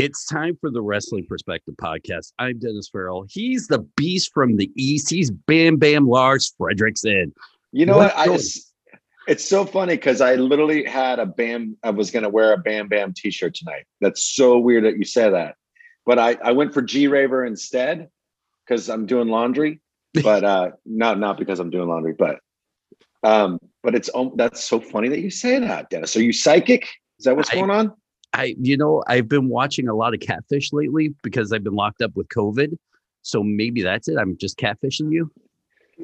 It's time for the Wrestling Perspective podcast. I'm Dennis Farrell. He's the beast from the East. He's Bam Bam Lars Frederiksen. You know what? I, it's, it's so funny because I literally had a Bam, I was going to wear a Bam Bam t shirt tonight. That's so weird that you say that. But I, I went for G Raver instead because I'm doing laundry. But uh, not not because I'm doing laundry, but um, but it's um, that's so funny that you say that, Dennis. Are you psychic? Is that what's I, going on? I, you know, I've been watching a lot of catfish lately because I've been locked up with COVID. So maybe that's it. I'm just catfishing you.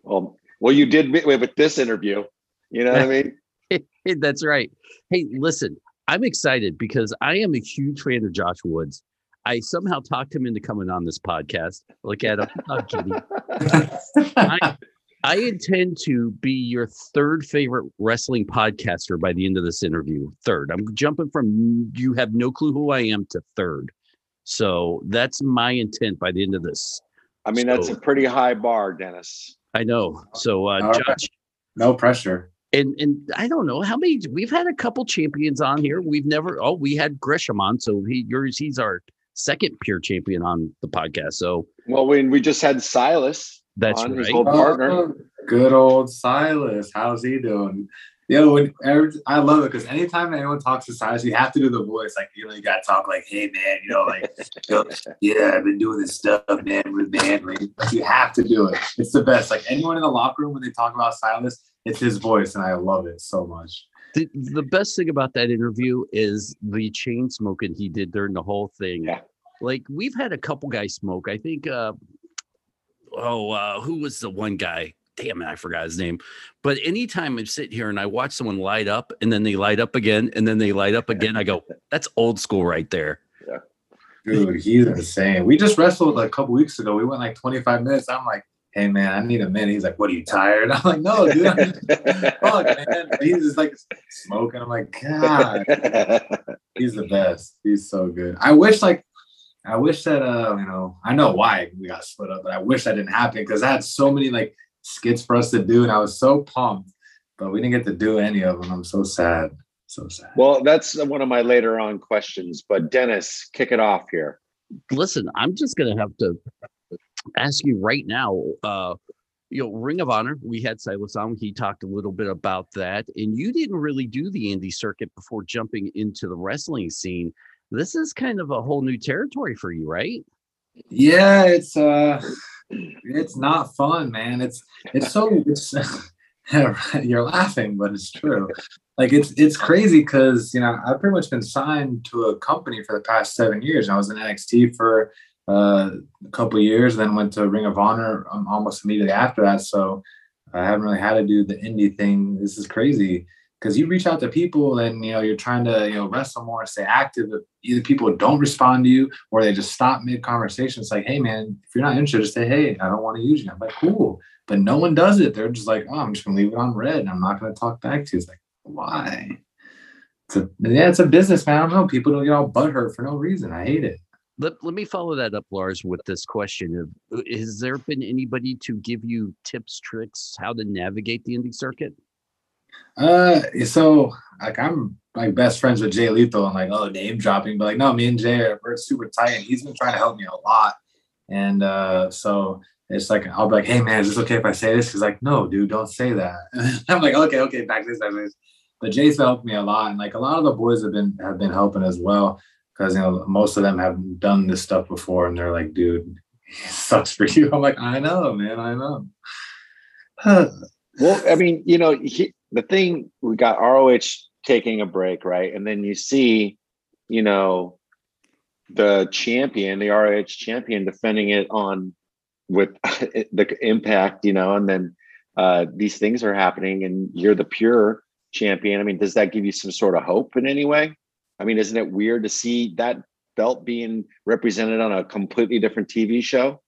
Well, well, you did with this interview. You know what I mean? that's right. Hey, listen, I'm excited because I am a huge fan of Josh Woods. I somehow talked him into coming on this podcast. Look at him. I'm. I, I intend to be your third favorite wrestling podcaster by the end of this interview. Third. I'm jumping from you have no clue who I am to third. So that's my intent by the end of this. I mean, so, that's a pretty high bar, Dennis. I know. So, uh, Josh, right. no pressure. And and I don't know how many we've had a couple champions on here. We've never. Oh, we had Gresham on, so he yours he's our second pure champion on the podcast. So, well, when we just had Silas. That's on, right. His old partner. Oh, good old Silas. How's he doing? You know, when I love it because anytime anyone talks to Silas, you have to do the voice. Like, you know, you got to talk like, hey, man, you know, like, yeah, I've been doing this stuff, man, with band. Like, you have to do it. It's the best. Like, anyone in the locker room, when they talk about Silas, it's his voice, and I love it so much. The, the best thing about that interview is the chain smoking he did during the whole thing. Yeah. Like, we've had a couple guys smoke. I think uh, oh, uh, who was the one guy? Damn it, I forgot his name. But anytime I sit here and I watch someone light up and then they light up again and then they light up again, I go, that's old school right there. Yeah. Dude, he's insane. We just wrestled like a couple weeks ago. We went like 25 minutes. I'm like, hey man, I need a minute. He's like, what are you tired? I'm like, no, dude. Fuck, man. He's just like smoking. I'm like, God. He's the best. He's so good. I wish like I wish that uh, you know, I know why we got split up, but I wish that didn't happen because I had so many like skits for us to do, and I was so pumped, but we didn't get to do any of them. I'm so sad. So sad. Well, that's one of my later on questions, but Dennis, kick it off here. Listen, I'm just gonna have to ask you right now. Uh, you know, Ring of Honor, we had Silas on. He talked a little bit about that, and you didn't really do the indie circuit before jumping into the wrestling scene this is kind of a whole new territory for you, right? Yeah, it's uh it's not fun, man. It's it's so it's you're laughing, but it's true. Like it's it's crazy because you know I've pretty much been signed to a company for the past seven years. I was in NXT for uh, a couple years, then went to Ring of Honor um, almost immediately after that. So I haven't really had to do the indie thing. This is crazy because you reach out to people and you know you're trying to you know wrestle more stay active either people don't respond to you or they just stop mid conversation it's like hey man if you're not interested just say hey i don't want to use you i'm like cool. But no one does it. They're just like oh i'm just gonna leave it on read and i'm not gonna talk back to you. It's like why? It's a, yeah it's a business man. I don't know. People don't get all butthurt for no reason. I hate it. Let, let me follow that up lars with this question of uh, has there been anybody to give you tips tricks how to navigate the indie circuit uh, so like I'm like best friends with Jay Lethal and like oh name dropping, but like no, me and Jay are we're super tight, and he's been trying to help me a lot. And uh, so it's like I'll be like, hey man, is this okay if I say this? He's like, no, dude, don't say that. I'm like, okay, okay, back this, back this. But Jay's helped me a lot, and like a lot of the boys have been have been helping as well because you know most of them have done this stuff before, and they're like, dude, sucks for you. I'm like, I know, man, I know. well, I mean, you know, he, the thing we got ROH taking a break, right? And then you see, you know, the champion, the ROH champion, defending it on with the impact, you know, and then uh, these things are happening, and you're the pure champion. I mean, does that give you some sort of hope in any way? I mean, isn't it weird to see that belt being represented on a completely different TV show?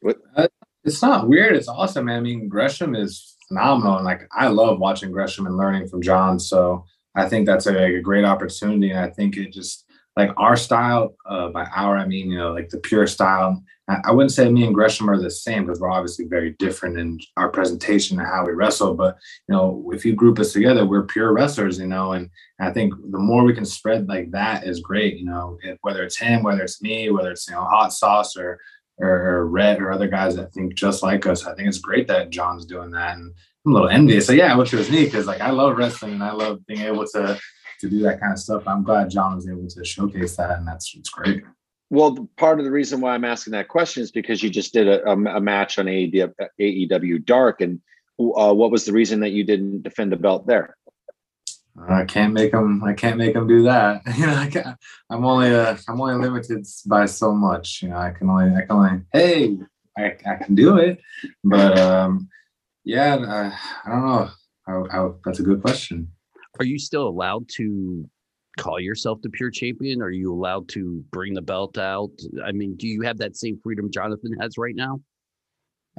What? Uh, it's not weird. It's awesome. I mean, Gresham is phenomenal. And like I love watching Gresham and learning from John. So I think that's a, a great opportunity. And I think it just like our style, uh, by our I mean you know like the pure style. I, wouldn't say me and Gresham are the same because we're obviously very different in our presentation and how we wrestle. But you know, if you group us together, we're pure wrestlers, you know. And I think the more we can spread like that is great, you know. If, whether it's him, whether it's me, whether it's you know hot sauce or or, Red or other guys that think just like us. I think it's great that John's doing that, and I'm a little envious. So yeah, which was neat because like I love wrestling and I love being able to to do that kind of stuff. I'm glad John was able to showcase that, and that's it's great. Well, part of the reason why I'm asking that question is because you just did a, a match on AEW, AEW Dark, and uh, what was the reason that you didn't defend the belt there? I can't make them. I can't make them do that. You know, I can't, I'm only uh, I'm only limited by so much. You know, I can only I can only hey, I, I can do it, but um, yeah, I, I don't know. How, how, that's a good question. Are you still allowed to call yourself the pure champion? Are you allowed to bring the belt out? I mean, do you have that same freedom Jonathan has right now?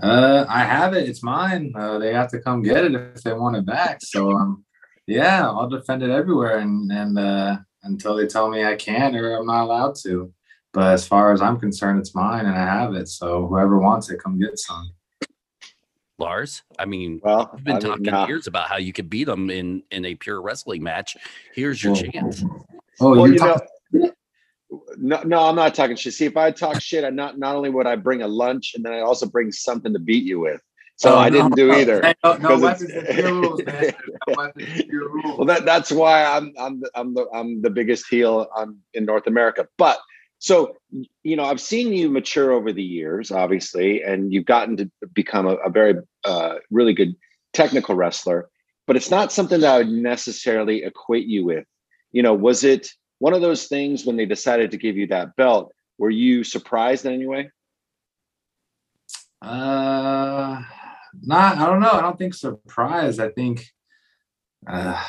Uh, I have it. It's mine. Uh, they have to come get it if they want it back. So, um, yeah, I'll defend it everywhere, and and uh, until they tell me I can't or I'm not allowed to. But as far as I'm concerned, it's mine, and I have it. So whoever wants it, come get some. Lars. I mean, well, you've been I talking mean, years about how you could beat them in in a pure wrestling match. Here's your well, chance. Oh, well, you talking- know, no, no, I'm not talking shit. See, if I talk shit, I not not only would I bring a lunch, and then I also bring something to beat you with. So oh, I didn't no, do either. No, no weapons rules, man. No weapons rules. Well, that, that's why I'm I'm the, I'm the I'm the biggest heel on in North America. But so, you know, I've seen you mature over the years, obviously, and you've gotten to become a, a very, uh, really good technical wrestler. But it's not something that I would necessarily equate you with. You know, was it one of those things when they decided to give you that belt? Were you surprised in any way? Uh, not. I don't know. I don't think surprised. I think. Uh,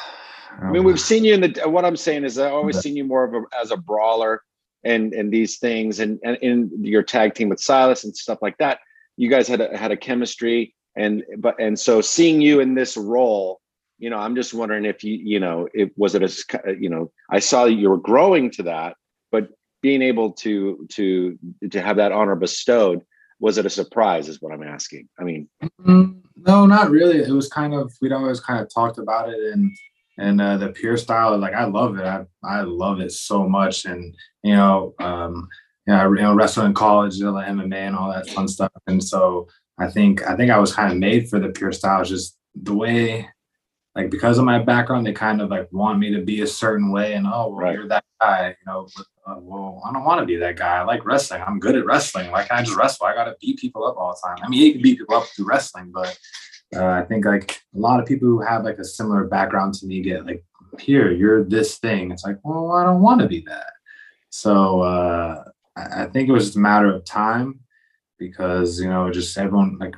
I, I mean, we've seen you in the. What I'm saying is, I always seen you more of a as a brawler and and these things and, and in your tag team with Silas and stuff like that you guys had a, had a chemistry and but and so seeing you in this role you know I'm just wondering if you you know it was it a you know I saw you were growing to that but being able to to to have that honor bestowed was it a surprise is what I'm asking. I mean mm-hmm. no not really. It was kind of we'd always kind of talked about it and and uh, the pure style like i love it. I, I love it so much. And you know um you know, I, you know in college you know, like mma and all that fun stuff. And so i think i think i was kind of made for the pure style just the way like because of my background they kind of like want me to be a certain way and oh well, right. you're that guy you know uh, well i don't want to be that guy i like wrestling i'm good at wrestling why can't i just wrestle i gotta beat people up all the time i mean you can beat people up through wrestling but uh, I think like a lot of people who have like a similar background to me get like, here, you're this thing. It's like, well, I don't want to be that. So uh, I think it was just a matter of time because, you know, just everyone like,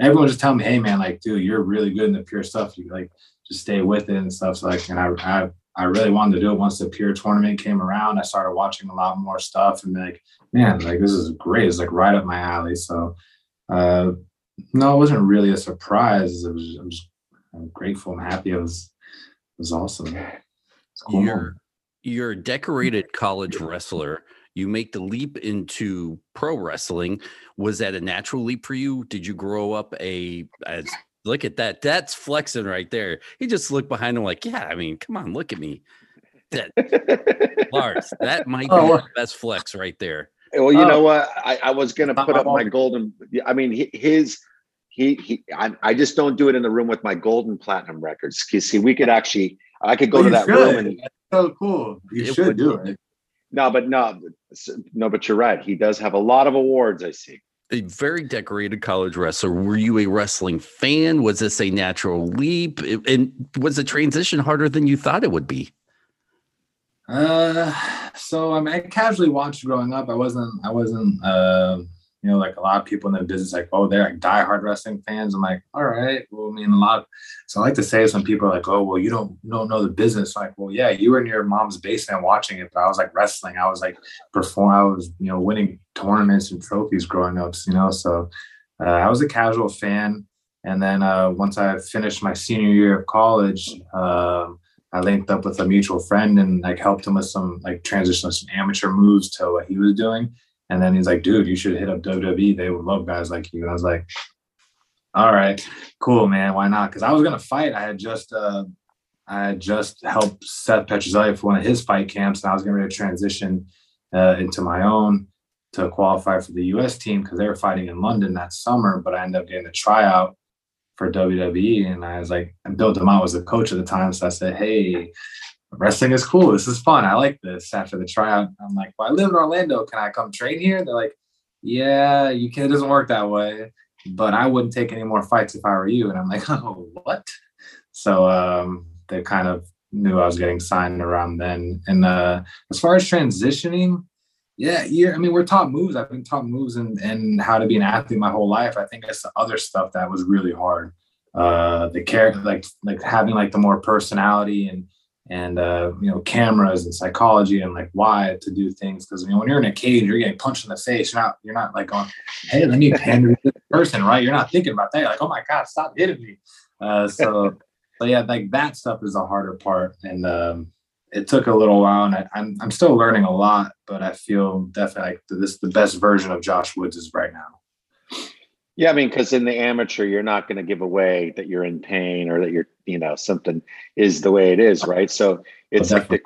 eh, everyone just tell me, hey man, like, dude, you're really good in the pure stuff. You like just stay with it and stuff. So like, and I, I, I really wanted to do it once the pure tournament came around. I started watching a lot more stuff and like, man, like this is great. It's like right up my alley. So uh, no, it wasn't really a surprise. It was, I was I'm grateful. I'm happy. It was, it was awesome. Cool you're, you're a decorated college wrestler. You make the leap into pro wrestling. Was that a natural leap for you? Did you grow up a as look at that? That's flexing right there. He just looked behind him like, yeah, I mean, come on, look at me. That Lars, that might oh, be oh, the best flex right there. Well, you oh. know what? I, I was going to put up my golden. I mean, his he he I, I just don't do it in the room with my golden platinum records. Cause see, we could actually I could go well, to that should. room and That's so cool. You it should do it. No, but no, no, but you're right. He does have a lot of awards. I see. A very decorated college wrestler. Were you a wrestling fan? Was this a natural leap? And was the transition harder than you thought it would be? Uh, so I mean, I casually watched growing up. I wasn't. I wasn't. Uh, you know, like a lot of people in the business, like, oh, they're like diehard wrestling fans. I'm like, all right. Well, I mean, a lot. Of, so I like to say when people are like, oh, well, you don't, don't know the business. I'm like, well, yeah, you were in your mom's basement watching it, but I was like wrestling. I was like perform. I was, you know, winning tournaments and trophies growing up. You know, so uh, I was a casual fan. And then uh, once I finished my senior year of college, uh, I linked up with a mutual friend and like helped him with some like transition some amateur moves to what he was doing. And then he's like, dude, you should hit up WWE. They would love guys like you. And I was like, all right, cool, man. Why not? Because I was gonna fight. I had just uh I had just helped Seth Petruzelli for one of his fight camps, and I was to transition uh, into my own to qualify for the U.S. team because they were fighting in London that summer. But I ended up getting a tryout for WWE, and I was like, Bill DeMott was the coach at the time, so I said, "Hey, wrestling is cool. This is fun. I like this." After the tryout, I'm like, "Well, I live in Orlando. Can I come train here?" They're like, "Yeah, you can. It doesn't work that way." But I wouldn't take any more fights if I were you. And I'm like, "Oh, what?" So um, they kind of knew I was getting signed around then. And uh, as far as transitioning, yeah, yeah. I mean, we're taught moves. I've been taught moves and and how to be an athlete my whole life. I think it's the other stuff that was really hard. Uh, the character, like like having like the more personality and and uh, you know cameras and psychology and like why to do things. Because you know when you're in a cage you're getting punched in the face you're not you're not like going hey let me pander this person right? You're not thinking about that. You're like oh my god stop hitting me. Uh, so but yeah, like that stuff is the harder part, and um, it took a little while, and I, am I'm, I'm still learning a lot, but I feel definitely like this the best version of Josh Woods is right now. Yeah, I mean, because in the amateur, you're not going to give away that you're in pain or that you're, you know, something is the way it is, right? So it's like the,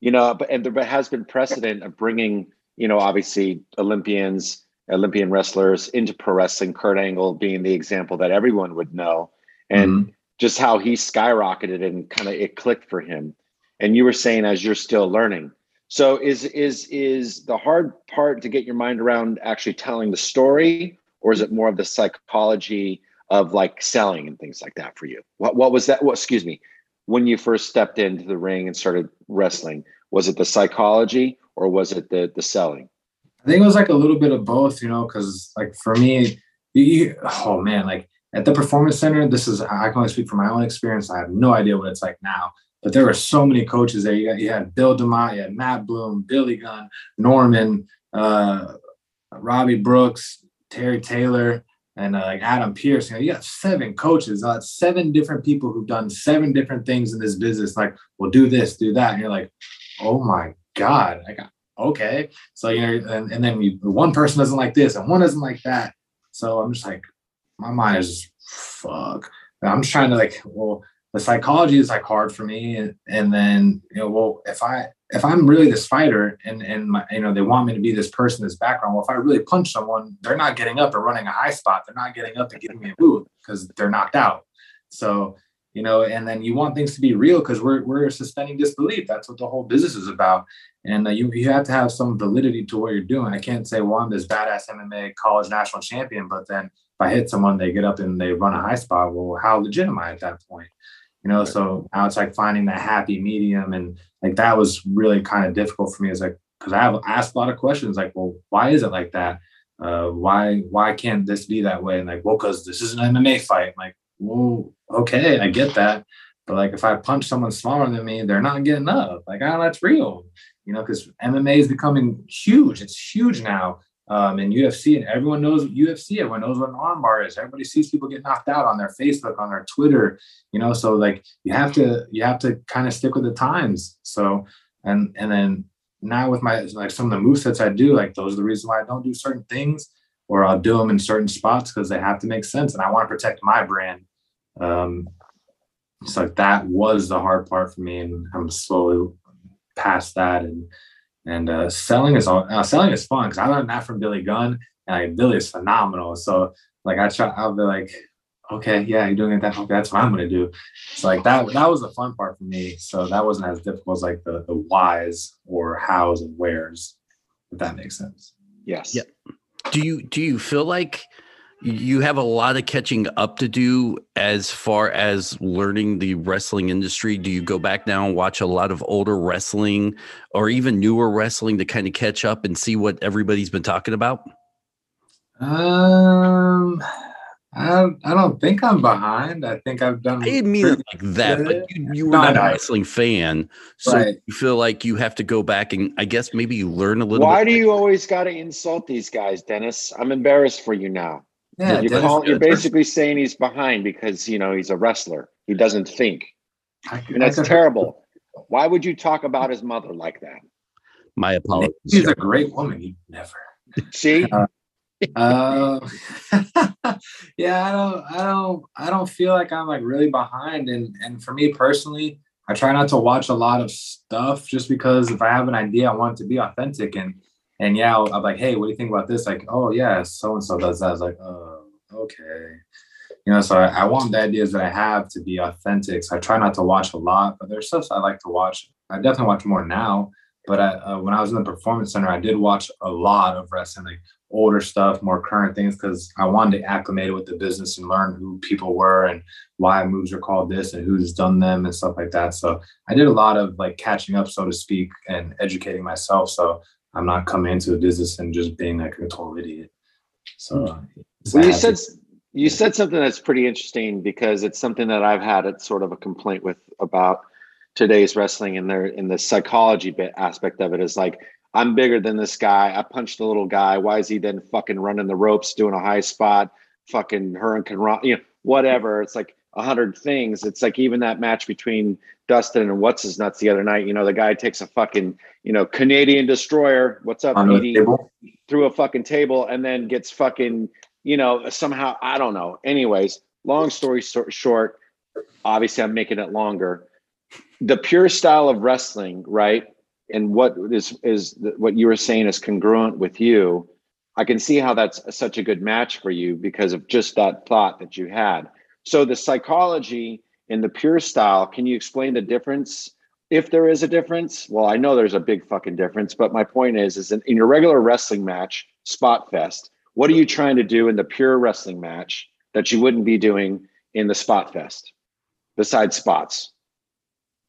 you know, but and there has been precedent of bringing, you know, obviously Olympians, Olympian wrestlers into pro wrestling. Kurt Angle being the example that everyone would know, and mm-hmm just how he skyrocketed and kind of it clicked for him. And you were saying as you're still learning. So is is is the hard part to get your mind around actually telling the story, or is it more of the psychology of like selling and things like that for you? What what was that? What excuse me, when you first stepped into the ring and started wrestling, was it the psychology or was it the the selling? I think it was like a little bit of both, you know, because like for me, you, oh man, like at the performance center, this is I can only speak from my own experience. I have no idea what it's like now, but there were so many coaches there. You, got, you had Bill DeMott, you had Matt Bloom, Billy Gunn, Norman, uh, Robbie Brooks, Terry Taylor, and uh, like Adam Pearce. You know, you got seven coaches, uh, seven different people who've done seven different things in this business. Like, well, do this, do that, and you're like, oh my god, like okay. So you know, and, and then you, one person doesn't like this, and one doesn't like that. So I'm just like, my mind is just fuck. I'm just trying to like, well, the psychology is like hard for me, and, and then you know, well, if I if I'm really this fighter and and my, you know they want me to be this person, this background. Well, if I really punch someone, they're not getting up and running a high spot. They're not getting up and giving me a boot because they're knocked out. So you know, and then you want things to be real because we're we're suspending disbelief. That's what the whole business is about. And uh, you you have to have some validity to what you're doing. I can't say, well, I'm this badass MMA college national champion, but then if I hit someone, they get up and they run a high spot. Well, how legit am I at that point? You know, so now it's like finding that happy medium, and like that was really kind of difficult for me. Is like because I have asked a lot of questions, like, well, why is it like that? Uh, why why can't this be that way? And like, well, because this is an MMA fight. I'm like, well, okay, I get that, but like if I punch someone smaller than me, they're not getting up. Like, oh, that's real. You know, because MMA is becoming huge. It's huge now um, in UFC, and everyone knows UFC. Everyone knows what an armbar is. Everybody sees people get knocked out on their Facebook, on their Twitter. You know, so like you have to you have to kind of stick with the times. So and and then now with my like some of the move sets I do, like those are the reason why I don't do certain things, or I'll do them in certain spots because they have to make sense, and I want to protect my brand. Um, so like that was the hard part for me, and I'm slowly past that and and uh, selling is all uh, selling is fun because I learned that from Billy Gunn, and like, Billy is phenomenal. So like I try, I'll be like, okay, yeah, you're doing it. That okay, that's what I'm gonna do. So like that that was the fun part for me. So that wasn't as difficult as like the the whys or hows and wheres, if that makes sense. Yes. Yeah. Do you do you feel like you have a lot of catching up to do as far as learning the wrestling industry. Do you go back now and watch a lot of older wrestling or even newer wrestling to kind of catch up and see what everybody's been talking about? Um, I, I don't think I'm behind. I think I've done. I didn't mean it like that, but you, you were not a wrestling fan, so right. you feel like you have to go back and I guess maybe you learn a little. Why do you always got to insult these guys, Dennis? I'm embarrassed for you now. Yeah, you're, call, you're basically saying he's behind because you know he's a wrestler. He doesn't think. I, And that's terrible. Why would you talk about his mother like that? My apologies. She's a great woman. You never. See? Uh, yeah, I don't, I don't, I don't feel like I'm like really behind. And and for me personally, I try not to watch a lot of stuff just because if I have an idea, I want it to be authentic. And and yeah, I'm like, hey, what do you think about this? Like, oh yeah, so and so does that. I was like, oh, okay. You know, so I, I want the ideas that I have to be authentic. So I try not to watch a lot, but there's stuff I like to watch. I definitely watch more now. But I, uh, when I was in the performance center, I did watch a lot of wrestling, like older stuff, more current things, because I wanted to acclimate it with the business and learn who people were and why moves are called this and who's done them and stuff like that. So I did a lot of like catching up, so to speak, and educating myself. So I'm not coming into the business and just being like a total idiot. So hmm. Well, you said you said something that's pretty interesting because it's something that I've had it's sort of a complaint with about today's wrestling and their in the psychology bit aspect of it is like I'm bigger than this guy. I punched the little guy. Why is he then fucking running the ropes, doing a high spot, fucking hurricanrana, you know, whatever. It's like a hundred things. It's like even that match between Dustin and what's his nuts the other night. You know, the guy takes a fucking, you know, Canadian destroyer. What's up, on the Petey? table. through a fucking table and then gets fucking, you know, somehow I don't know. Anyways, long story short, obviously I'm making it longer. The pure style of wrestling, right? And what is is the, what you were saying is congruent with you. I can see how that's such a good match for you because of just that thought that you had. So the psychology in the pure style, can you explain the difference? If there is a difference, well, I know there's a big fucking difference, but my point is, is in, in your regular wrestling match, Spot Fest, what are you trying to do in the pure wrestling match that you wouldn't be doing in the Spot Fest, besides spots?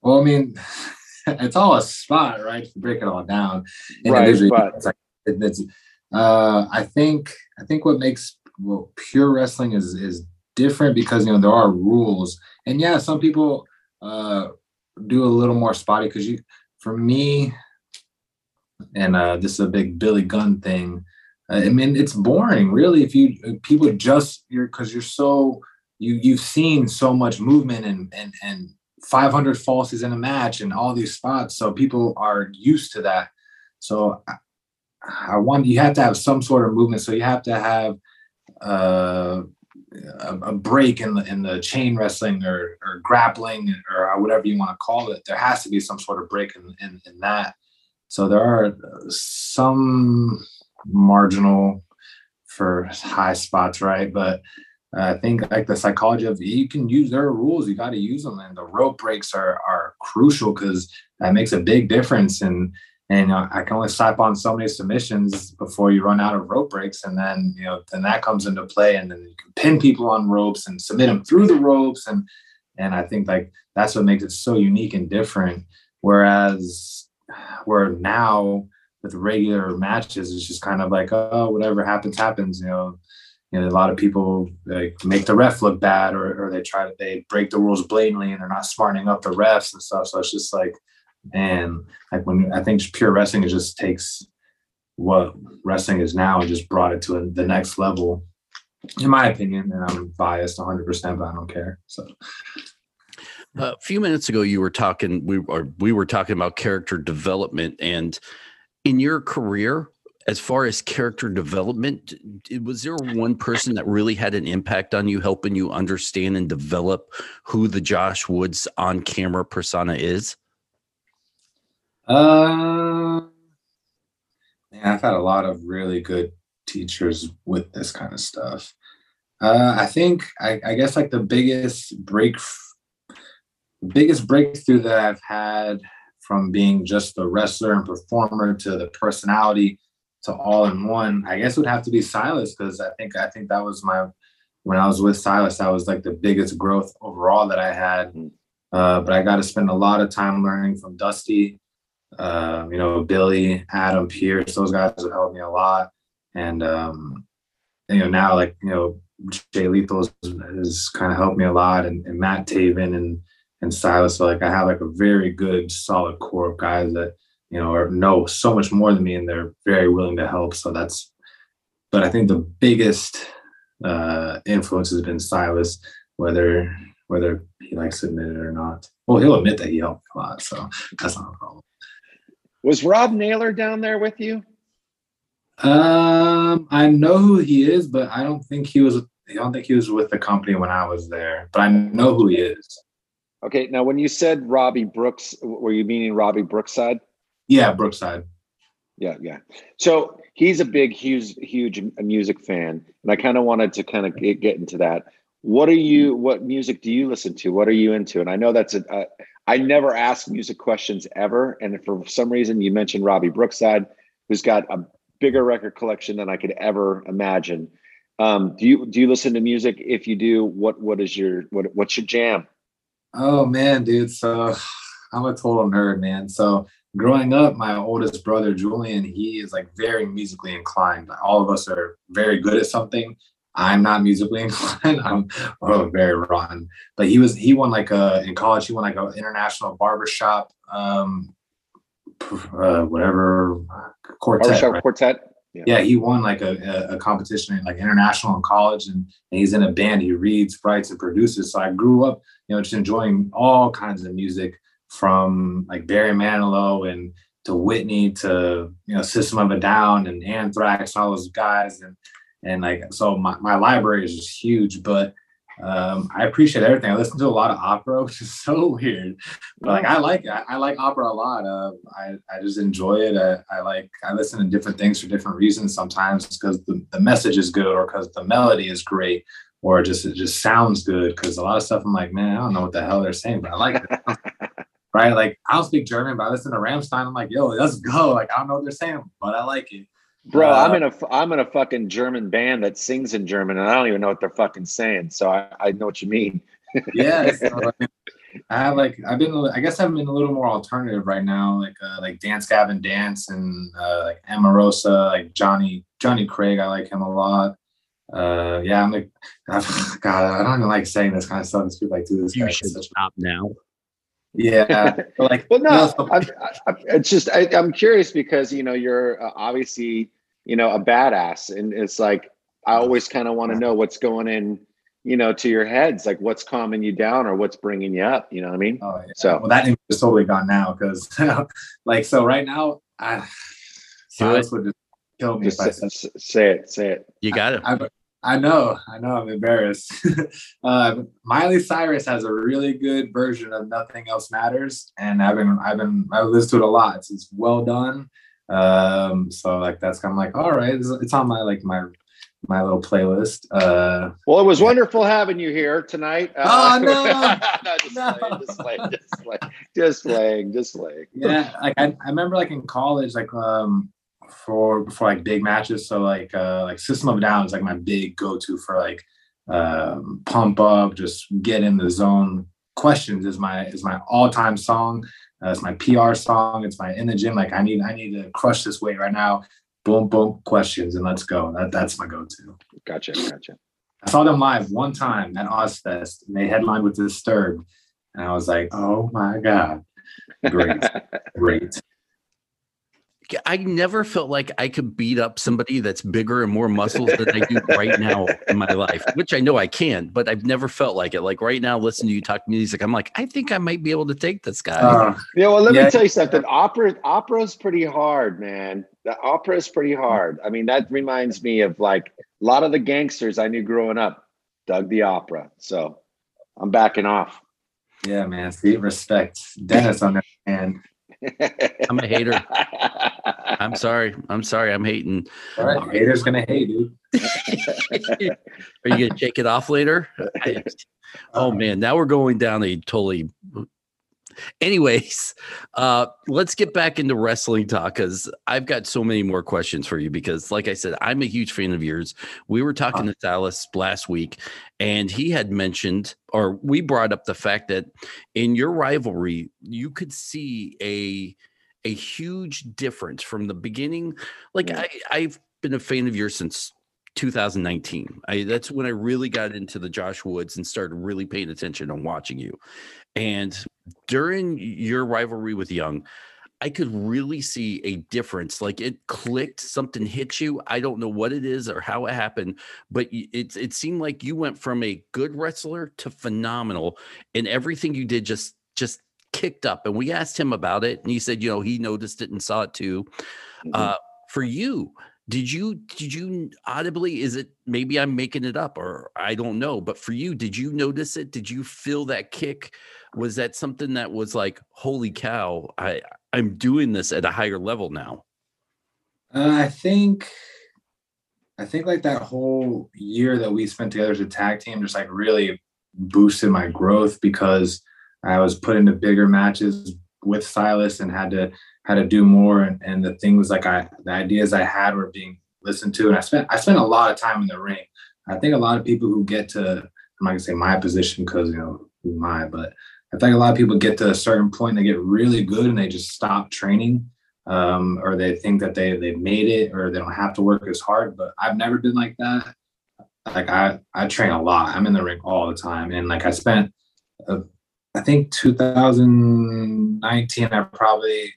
Well, I mean, it's all a spot, right? If you break it all down. Right, but- it's like, it's, uh, I think I think what makes well, pure wrestling is is different because you know there are rules, and yeah, some people uh, do a little more spotty because you, for me, and uh, this is a big Billy Gunn thing. uh, I mean, it's boring, really. If you if people just you're because you're so you you've seen so much movement and and and 500 falsies in a match and all these spots, so people are used to that. So I, I want you have to have some sort of movement. So you have to have uh, a, a break in the in the chain wrestling or or grappling or whatever you want to call it. There has to be some sort of break in in, in that. So there are uh, some marginal for high spots, right? But I think like the psychology of you can use their rules, you got to use them, and the rope breaks are are crucial because that makes a big difference. And and I can only slap on so many submissions before you run out of rope breaks, and then you know then that comes into play, and then you can pin people on ropes and submit them through the ropes, and and I think like that's what makes it so unique and different. Whereas where now with regular matches, it's just kind of like oh whatever happens happens, you know. You know, a lot of people like make the ref look bad, or, or they try to they break the rules blatantly, and they're not smartening up the refs and stuff. So it's just like, and like when I think pure wrestling it just takes what wrestling is now and just brought it to a, the next level, in my opinion. And I'm biased 100, percent but I don't care. So uh, A few minutes ago, you were talking. We we were talking about character development, and in your career, as far as character development, was there one person that really had an impact on you, helping you understand and develop who the Josh Woods on camera persona is? Uh, yeah, I've had a lot of really good teachers with this kind of stuff. Uh, I think I, I guess like the biggest break, biggest breakthrough that I've had from being just the wrestler and performer to the personality to all in one, I guess would have to be Silas because I think I think that was my when I was with Silas, that was like the biggest growth overall that I had. Uh, but I got to spend a lot of time learning from Dusty, uh, you know, Billy, Adam, Pearce, those guys have helped me a lot. And, um, you know, now like, you know, Jay Lethal has, has kind of helped me a lot and, and Matt Taven and, and Silas. So like I have like a very good solid core of guys that, you know, are, know so much more than me and they're very willing to help. So that's, but I think the biggest uh, influence has been Silas, whether whether he likes to admit it or not. Well, he'll admit that he helped a lot, so that's not a problem. Was Rob Naylor down there with you? Um, I know who he is, but I don't think he was. I don't think he was with the company when I was there, but I know who he is. Okay, now when you said Robbie Brooks, were you meaning Robbie Brookside? Yeah, Brookside. Yeah, yeah. So he's a big, huge, huge music fan, and I kind of wanted to kind of get, into that. What are you? What music do you listen to? What are you into? And I know that's a. a I never ask music questions ever, and for some reason you mentioned Robbie Brookside, who's got a bigger record collection than I could ever imagine. Um, do you do you listen to music? If you do, what what is your what what's your jam? Oh man, dude. So I'm a total nerd, man. So growing up, my oldest brother Julian, he is like very musically inclined. All of us are very good at something. I'm not musically inclined. I'm oh, very rotten. But he was he won like a in college. He won like an international barbershop, um, uh, whatever quartet. Barbershop right? quartet. Yeah. yeah. he won like a, a, competition in like international in college, and, and he's in a band. He reads, writes, and produces. So I grew up, you know, just enjoying all kinds of music from like Barry Manilow and to Whitney to you know System of a Down and Anthrax, and all those guys, and and like so my, my library is just huge. But um, I appreciate everything. I listen to a lot of opera, which is so weird, but like I like I, I like opera a lot. Uh, I I just enjoy it. I, I like I listen to different things for different reasons. Sometimes because the, the message is good, or because the melody is great, or just it just sounds good. Because a lot of stuff I'm like, man, I don't know what the hell they're saying, but I like it. right? Like I don't speak German, but I listen to Rammstein. I'm like, yo, let's go. Like I don't know what they're saying, but I like it. Bro, uh, I'm in a I'm in a fucking German band that sings in German, and I don't even know what they're fucking saying. So I, I know what you mean. yeah, so, I have like I've been I guess I've been a little more alternative right now, like uh, like Dance Gavin Dance and uh, like Emarosa, like Johnny Johnny Craig. I like him a lot. Uh, yeah, I'm like I've, God, I don't even like saying this kind of stuff. People like do this. You should stop now. Yeah, like well, no, you know, I, I, it's just I, am curious because you know you're uh, obviously you know a badass, and it's like I always kind of want to know what's going in, you know, to your heads, like what's calming you down or what's bringing you up. You know what I mean? Oh, yeah. So well, that is totally gone now because, like, so right now, I, Silas would just kill me. Just say, say, it, say it. You got it. I, I know, I know, I'm embarrassed. uh, Miley Cyrus has a really good version of "Nothing Else Matters," and I've been, I've been, I've listened to it a lot. It's, it's well done. Um, so like that's kind of like, all right, it's, it's on my like my my little playlist. Uh, well, it was wonderful having you here tonight. Uh, oh no, no, just, no. Playing, just playing, just playing, just playing, just playing. Yeah, like I, I remember like in college, like um for for like big matches. So like uh like System of Down is like my big go-to for like um pump up, just get in the zone. Questions is my is my all-time song. Uh, it's my PR song. It's my in the gym. Like I need I need to crush this weight right now. Boom boom questions and let's go. That that's my go-to. Gotcha, gotcha. I saw them live one time at Ozzfest and they headlined with Disturbed. And I was like, oh my God. Great. Great. I never felt like I could beat up somebody that's bigger and more muscles than I do right now in my life, which I know I can, but I've never felt like it. Like right now, listening to you talk music, I'm like, I think I might be able to take this guy. Uh, yeah, well, let yeah. me tell you something. Opera, opera's pretty hard, man. The opera is pretty hard. I mean, that reminds me of like a lot of the gangsters I knew growing up dug the opera. So I'm backing off. Yeah, man. See, respect. Dennis on that hand. I'm a hater. I'm sorry. I'm sorry. I'm hating. All right, haters gonna hate, dude. Are you gonna shake it off later? I, oh man, now we're going down a totally Anyways, uh, let's get back into wrestling talk because I've got so many more questions for you. Because, like I said, I'm a huge fan of yours. We were talking to Dallas last week, and he had mentioned, or we brought up the fact that in your rivalry, you could see a a huge difference from the beginning. Like I, I've been a fan of yours since 2019. I, that's when I really got into the Josh Woods and started really paying attention and watching you. And during your rivalry with Young, I could really see a difference. Like it clicked, something hit you. I don't know what it is or how it happened, but it it seemed like you went from a good wrestler to phenomenal, and everything you did just just kicked up. And we asked him about it, and he said, you know, he noticed it and saw it too. Mm-hmm. Uh, for you, did you did you audibly? Is it maybe I'm making it up or I don't know, but for you, did you notice it? Did you feel that kick? Was that something that was like, holy cow, I I'm doing this at a higher level now? Uh, I think I think like that whole year that we spent together as a tag team just like really boosted my growth because I was put into bigger matches with Silas and had to had to do more and, and the things like I the ideas I had were being listened to and I spent I spent a lot of time in the ring. I think a lot of people who get to I'm not gonna say my position because you know who am I, but I think a lot of people get to a certain point, they get really good and they just stop training. Um, or they think that they they made it or they don't have to work as hard. But I've never been like that. Like I I train a lot. I'm in the ring all the time, and like I spent, uh, I think 2019, I probably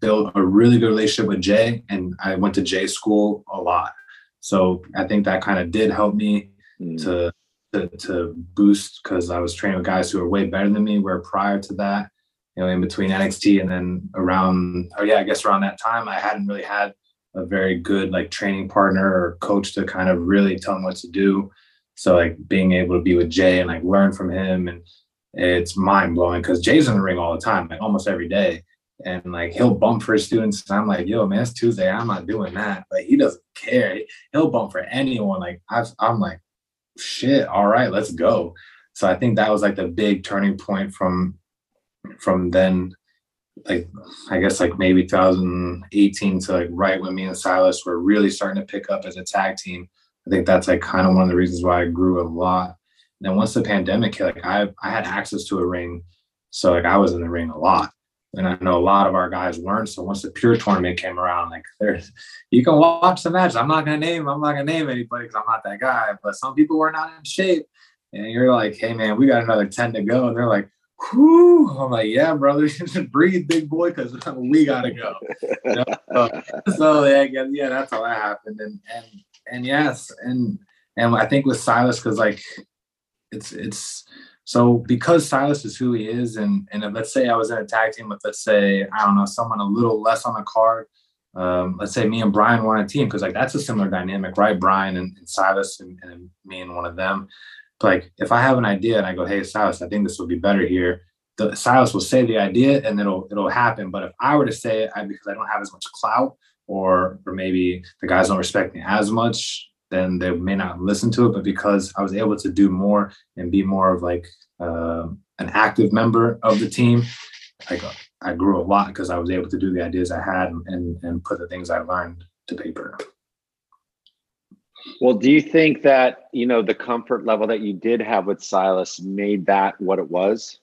built a really good relationship with Jay, and I went to Jay school a lot. So I think that kind of did help me mm. to to, to boost because I was training with guys who were way better than me. Where prior to that, you know, in between NXT and then around, oh yeah, I guess around that time, I hadn't really had a very good like training partner or coach to kind of really tell me what to do. So like being able to be with Jay and like learn from him and it's mind blowing because Jay's in the ring all the time, like almost every day. And like he'll bump for his students. And I'm like, yo, man, it's Tuesday. I'm not doing that. But he doesn't care. He'll bump for anyone. Like i I'm like, shit, all right, let's go. So I think that was like the big turning point from from then like I guess like maybe 2018 to like right when me and Silas were really starting to pick up as a tag team. I think that's like kind of one of the reasons why I grew a lot. Then once the pandemic hit, like I I had access to a ring. So like I was in the ring a lot and I know a lot of our guys weren't. So once the pure tournament came around, like there's, you can watch the match. I'm not gonna name, I'm not gonna name anybody because I'm not that guy. But some people were not in shape, and you're like, hey man, we got another ten to go, and they're like, whoo. I'm like, yeah, brother, breathe, big boy, because we gotta go. You know? so, so yeah, yeah, that's how that happened, and and and yes, and and I think with Silas, because like, it's it's so because Silas is who he is, and and let's say I was in a tag team with let's say I don't know someone a little less on the card. Um, let's say me and Brian were on a team because like that's a similar dynamic, right? Brian and, and Silas and, and, me and one of them. But like if I have an idea and I go, hey Silas, I think this would be better here. The Silas will say the idea and it'll it'll happen. But if I were to say it I, because I don't have as much clout, or or maybe the guys don't respect me as much, then they may not listen to it. But because I was able to do more and be more of like uh, an active member of the team, I grew a lot because I was able to do the ideas I had and and put the things I learned to paper. Well, do you think that you know the comfort level that you did have with Silas made that what it was?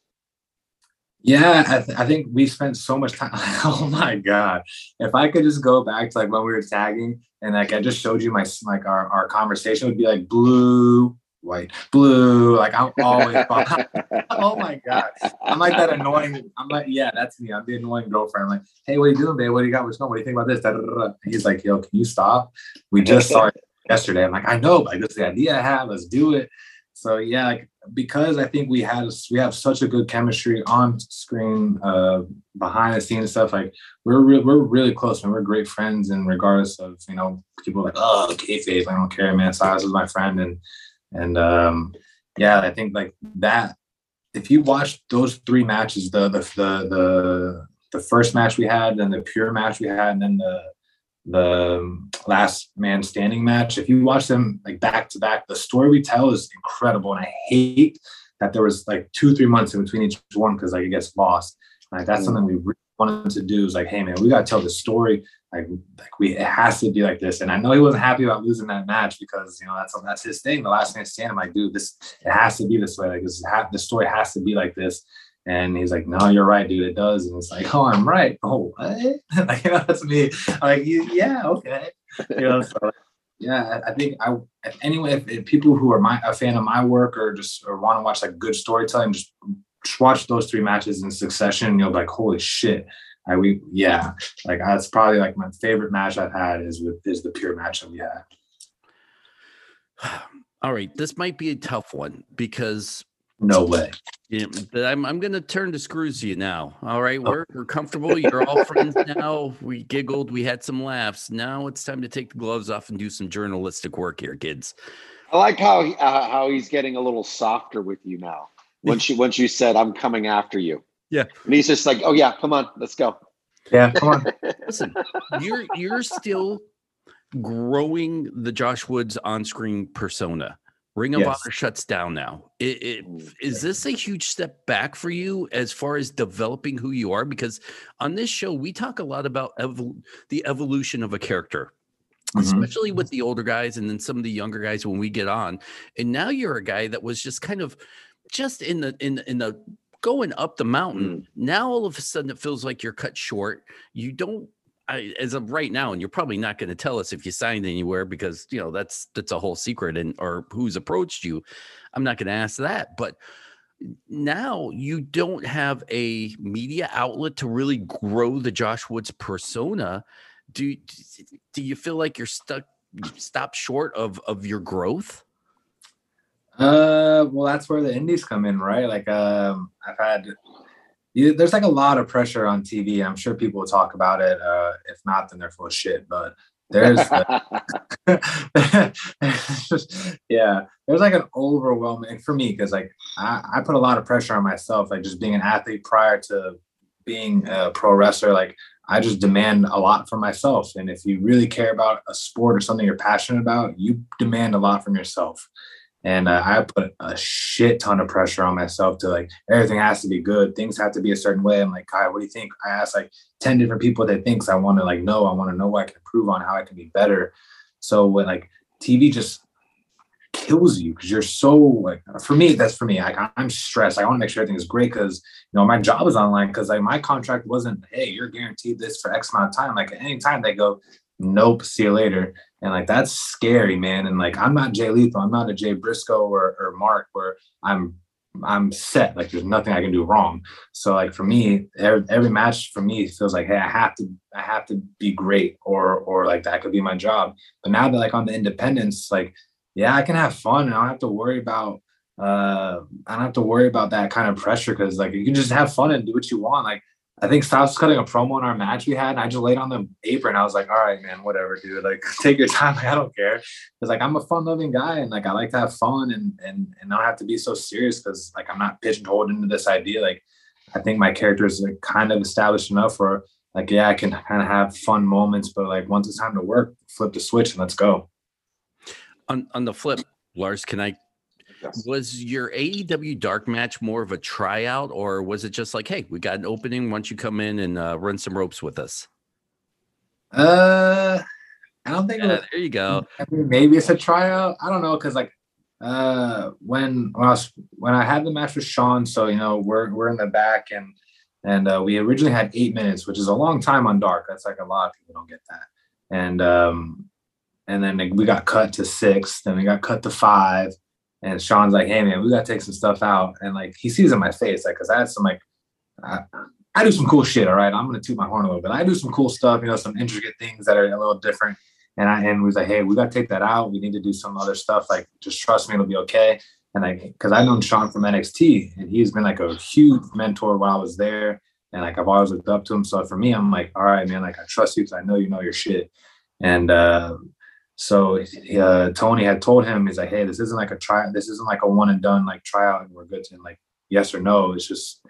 Yeah, I, th- I, think we spent so much time. oh my god! If I could just go back to like when we were tagging, and like I just showed you my like our our conversation would be like blue, white, blue. Like I'm always. oh my god! I'm like that annoying. I'm like, yeah, that's me. I'm the annoying girlfriend. I'm like, hey, what are you doing, babe? What do you got? What's going? What do you think about this? Da, He's like, yo, can you stop? We just started yesterday. I'm like, I know, but like, this is the idea I have. Let's do it. So yeah, like because I think we had we have such a good chemistry on screen, uh, behind the scenes stuff. Like we're re- we're really close and we're great friends. And regardless of you know people like oh kayfabe, I don't care, man. Silas is my friend, and and um, yeah, I think like that. If you watch those three matches, the the the the, the first match we had, then the pure match we had, and then the the last man standing match. If you watch them like back to back, the story we tell is incredible. And I hate that there was like two, three months in between each one because like it gets lost. Like that's mm. something we really wanted to do is like, hey man, we gotta tell the story. Like, like we it has to be like this. And I know he wasn't happy about losing that match because you know that's that's his thing. The last man standing, I'm like, dude, this it has to be this way. Like this ha- the story has to be like this. And he's like, no, you're right, dude. It does. And it's like, oh, I'm right. Oh, what? like, that's me. I'm like, yeah, okay. You know, so yeah, I think I anyway, if, if, people who are my a fan of my work or just or want to watch like good storytelling, just, just watch those three matches in succession. You'll be like, holy shit. I we yeah, like that's probably like my favorite match I've had is with is the pure match that we had. All right, this might be a tough one because no way. Yeah, but I'm I'm gonna turn to screws you now. All right, oh. we're we're comfortable. You're all friends now. We giggled, we had some laughs. Now it's time to take the gloves off and do some journalistic work here, kids. I like how uh, how he's getting a little softer with you now. Once you once you said I'm coming after you. Yeah. And he's just like, oh yeah, come on, let's go. Yeah, come on. Listen, you're you're still growing the Josh Woods on-screen persona. Ring of yes. Honor shuts down now. It, it, is this a huge step back for you as far as developing who you are? Because on this show, we talk a lot about the evolution of a character, mm-hmm. especially with the older guys and then some of the younger guys when we get on. And now you're a guy that was just kind of just in the in in the going up the mountain. Mm. Now all of a sudden it feels like you're cut short. You don't I, as of right now, and you're probably not going to tell us if you signed anywhere because you know that's that's a whole secret, and or who's approached you. I'm not going to ask that, but now you don't have a media outlet to really grow the Josh Woods persona. Do do you feel like you're stuck, stop short of of your growth? Uh, well, that's where the indies come in, right? Like, um, I've had you, there's like a lot of pressure on TV. I'm sure people will talk about it. Uh, if not, then they're full of shit. But there's, yeah, there's like an overwhelming for me because like I, I put a lot of pressure on myself. Like just being an athlete prior to being a pro wrestler, like I just demand a lot from myself. And if you really care about a sport or something you're passionate about, you demand a lot from yourself. And uh, I put a shit ton of pressure on myself to like everything has to be good. Things have to be a certain way. I'm like, Kai, what do you think? I asked like 10 different people that thinks I want to like know. I want to know what I can improve on, how I can be better. So when like TV just kills you because you're so like for me, that's for me. Like I'm stressed. I want to make sure everything is great because you know my job is online because like my contract wasn't, hey, you're guaranteed this for X amount of time. Like at any time they go, nope, see you later. And like that's scary, man. And like I'm not Jay Lethal, I'm not a Jay Briscoe or, or Mark where I'm I'm set. Like there's nothing I can do wrong. So like for me, every, every match for me feels like, hey, I have to I have to be great or or like that could be my job. But now that like on the independence, like yeah, I can have fun and I don't have to worry about uh I don't have to worry about that kind of pressure because like you can just have fun and do what you want. Like I think Styles was cutting a promo on our match we had, and I just laid on the apron. I was like, "All right, man, whatever, dude. Like, take your time. Like, I don't care." Because like I'm a fun-loving guy, and like I like to have fun, and and and not have to be so serious. Because like I'm not pigeonholed into this idea. Like, I think my character is like, kind of established enough where like yeah, I can kind of have fun moments, but like once it's time to work, flip the switch and let's go. On on the flip, Lars, can I Yes. Was your AEW dark match more of a tryout, or was it just like, hey, we got an opening? Once you come in and uh, run some ropes with us? Uh, I don't think. Yeah, was, there you go. Maybe it's a tryout. I don't know, cause like uh when when I was when I had the match with Sean, so you know we're we're in the back and and uh, we originally had eight minutes, which is a long time on dark. That's like a lot of people don't get that. And um and then we got cut to six, then we got cut to five, and Sean's like, "Hey man, we gotta take some stuff out." And like he sees in my face, like, cause I had some like, I, I do some cool shit. All right, I'm gonna toot my horn a little bit. I do some cool stuff, you know, some intricate things that are a little different. And I and we was like, "Hey, we gotta take that out. We need to do some other stuff. Like, just trust me, it'll be okay." And like, because I've known Sean from NXT, and he's been like a huge mentor while I was there, and like I've always looked up to him. So for me, I'm like, "All right, man, like I trust you because I know you know your shit." And uh, so uh, Tony had told him, he's like, hey, this isn't like a try, this isn't like a one and done like tryout and we're good to like yes or no. It's just,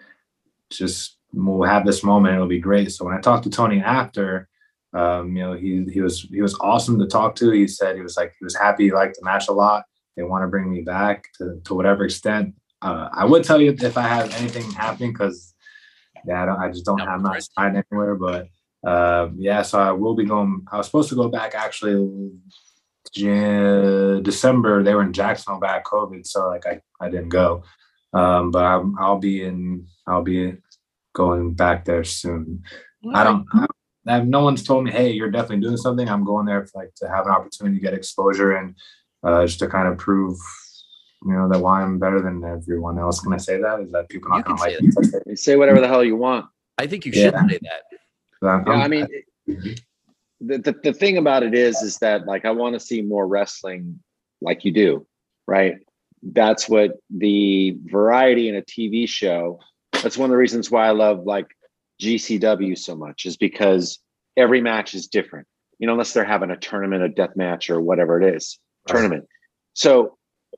just we'll have this moment. It'll be great. So when I talked to Tony after, um, you know, he he was he was awesome to talk to. He said he was like he was happy, he liked the match a lot. They want to bring me back to to whatever extent. Uh, I would tell you if I have anything happening because yeah, I, don't, I just don't no, have not signed anywhere, but uh, yeah, so I will be going. I was supposed to go back actually December. They were in Jacksonville back COVID, so like I, I didn't go. Um, but I'm, I'll be in. I'll be going back there soon. I don't. I have, no one's told me, hey, you're definitely doing something. I'm going there for, like to have an opportunity to get exposure and uh, just to kind of prove, you know, that why I'm better than everyone else. Can I say that? Is that people not going to like me? Say whatever the hell you want. I think you should yeah. say that I'm- Yeah, I mean, mm-hmm. the, the the thing about it is, is that like I want to see more wrestling, like you do, right? That's what the variety in a TV show. That's one of the reasons why I love like GCW so much, is because every match is different. You know, unless they're having a tournament, a death match, or whatever it is, tournament. So,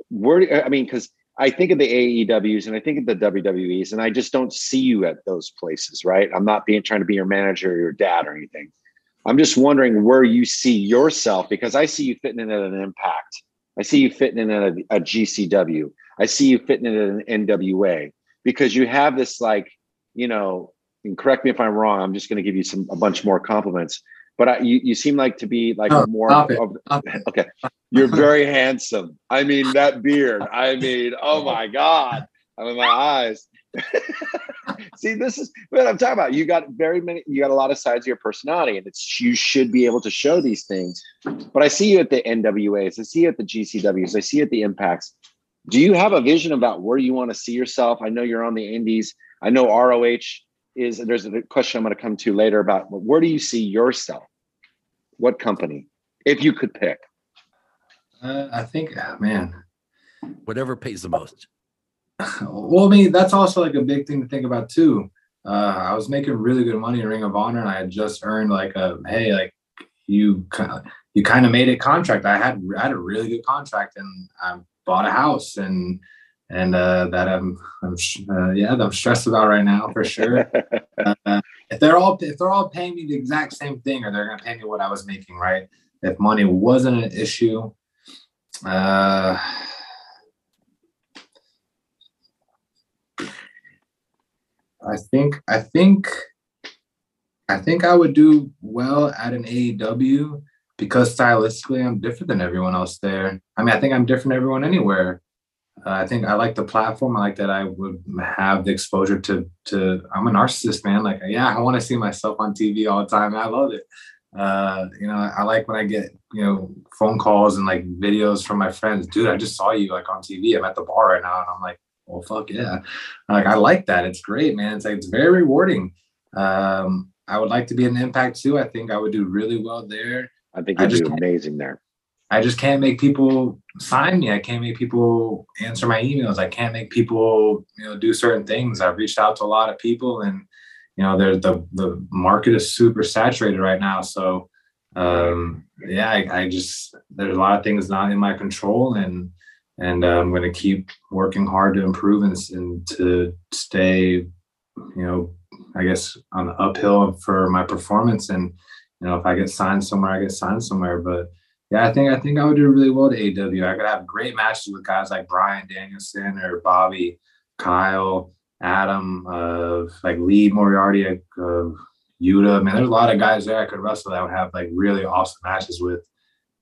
where I mean, because I think of the AEWs and I think of the WWEs, and I just don't see you at those places, right? I'm not being trying to be your manager or your dad or anything. I'm just wondering where you see yourself because I see you fitting in at an impact. I see you fitting in at a, a GCW. I see you fitting in at an NWA because you have this like, you know, and correct me if I'm wrong. I'm just going to give you some a bunch more compliments. But I, you, you seem like to be like a more of, okay. You're very handsome. I mean that beard. I mean, oh my god. I mean my eyes. See, this is what I'm talking about. You got very many. You got a lot of sides of your personality, and it's you should be able to show these things. But I see you at the NWAs. I see you at the GCWs. I see you at the Impacts. Do you have a vision about where you want to see yourself? I know you're on the Indies. I know ROH is. There's a question I'm going to come to later about where do you see yourself? What company, if you could pick? Uh, I think, ah, man. Whatever pays the most. Well, I mean, that's also like a big thing to think about too. Uh, I was making really good money in Ring of Honor, and I had just earned like a hey, like you kind of you kind of made a contract. I had I had a really good contract, and I bought a house, and and uh, that I'm I'm sh- uh, yeah that I'm stressed about right now for sure. uh, if they're all if they're all paying me the exact same thing, or they're gonna pay me what I was making, right? If money wasn't an issue, uh, I think I think I think I would do well at an AEW because stylistically I'm different than everyone else there. I mean, I think I'm different than everyone anywhere. Uh, I think I like the platform. I like that I would have the exposure to to. I'm a narcissist, man. Like, yeah, I want to see myself on TV all the time. I love it. Uh, you know, I like when I get you know phone calls and like videos from my friends. Dude, I just saw you like on TV. I'm at the bar right now, and I'm like, well, fuck yeah. Like, I like that. It's great, man. It's like it's very rewarding. Um, I would like to be an impact too. I think I would do really well there. I think I you just do amazing there. I just can't make people sign me. I can't make people answer my emails. I can't make people, you know, do certain things. I've reached out to a lot of people and you know, there's the the market is super saturated right now. So um yeah, I, I just there's a lot of things not in my control and and uh, I'm gonna keep working hard to improve and, and to stay, you know, I guess on the uphill for my performance and you know if I get signed somewhere, I get signed somewhere. But yeah, I think I think I would do really well to AEW. I could have great matches with guys like Bryan Danielson or Bobby, Kyle, Adam, uh, like Lee Moriarty, uh, Yuta. Man, there's a lot of guys there I could wrestle that I would have like really awesome matches with,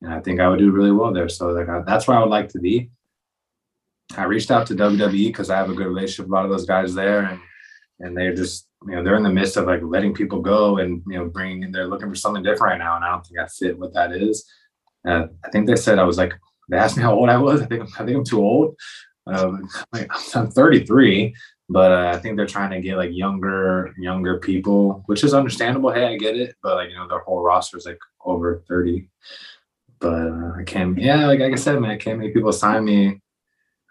and I think I would do really well there. So like I, that's where I would like to be. I reached out to WWE because I have a good relationship with a lot of those guys there, and and they're just you know they're in the midst of like letting people go and you know bringing in they're looking for something different right now, and I don't think I fit what that is. Uh, I think they said I was like they asked me how old I was. I think I think I'm too old. Um, like, I'm 33, but uh, I think they're trying to get like younger younger people, which is understandable. Hey, I get it, but like you know their whole roster is like over 30. But uh, I can't. Yeah, like, like I said, man, I can't make people sign me.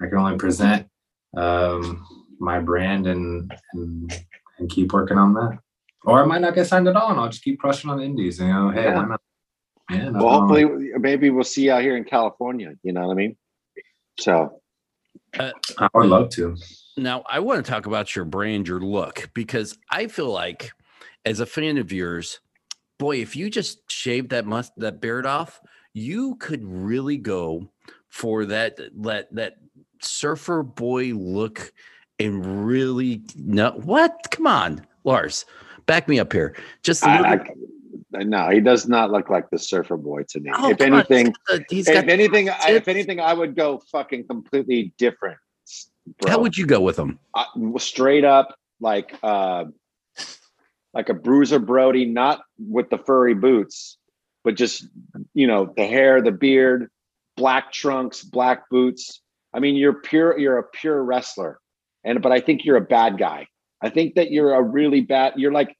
I can only present um, my brand and, and and keep working on that. Or I might not get signed at all, and I'll just keep crushing on the indies. You know, hey, Yeah. why not? Yeah, Well, wrong with hopefully, maybe we'll see you out here in California. You know what I mean? So it. I would love to. Now, I want to talk about your brand, your look, because I feel like, as a fan of yours, boy, if you just shaved that must that beard off, you could really go for that that that surfer boy look and really no what? Come on, Lars, back me up here. Just a I, little. I, no, he does not look like the surfer boy to me. Oh, if come on, he's anything, got if anything, I, if anything, I would go fucking completely different. Bro. How would you go with him? I, straight up like uh like a bruiser Brody, not with the furry boots, but just you know the hair, the beard, black trunks, black boots. I mean, you're pure. You're a pure wrestler, and but I think you're a bad guy. I think that you're a really bad. You're like,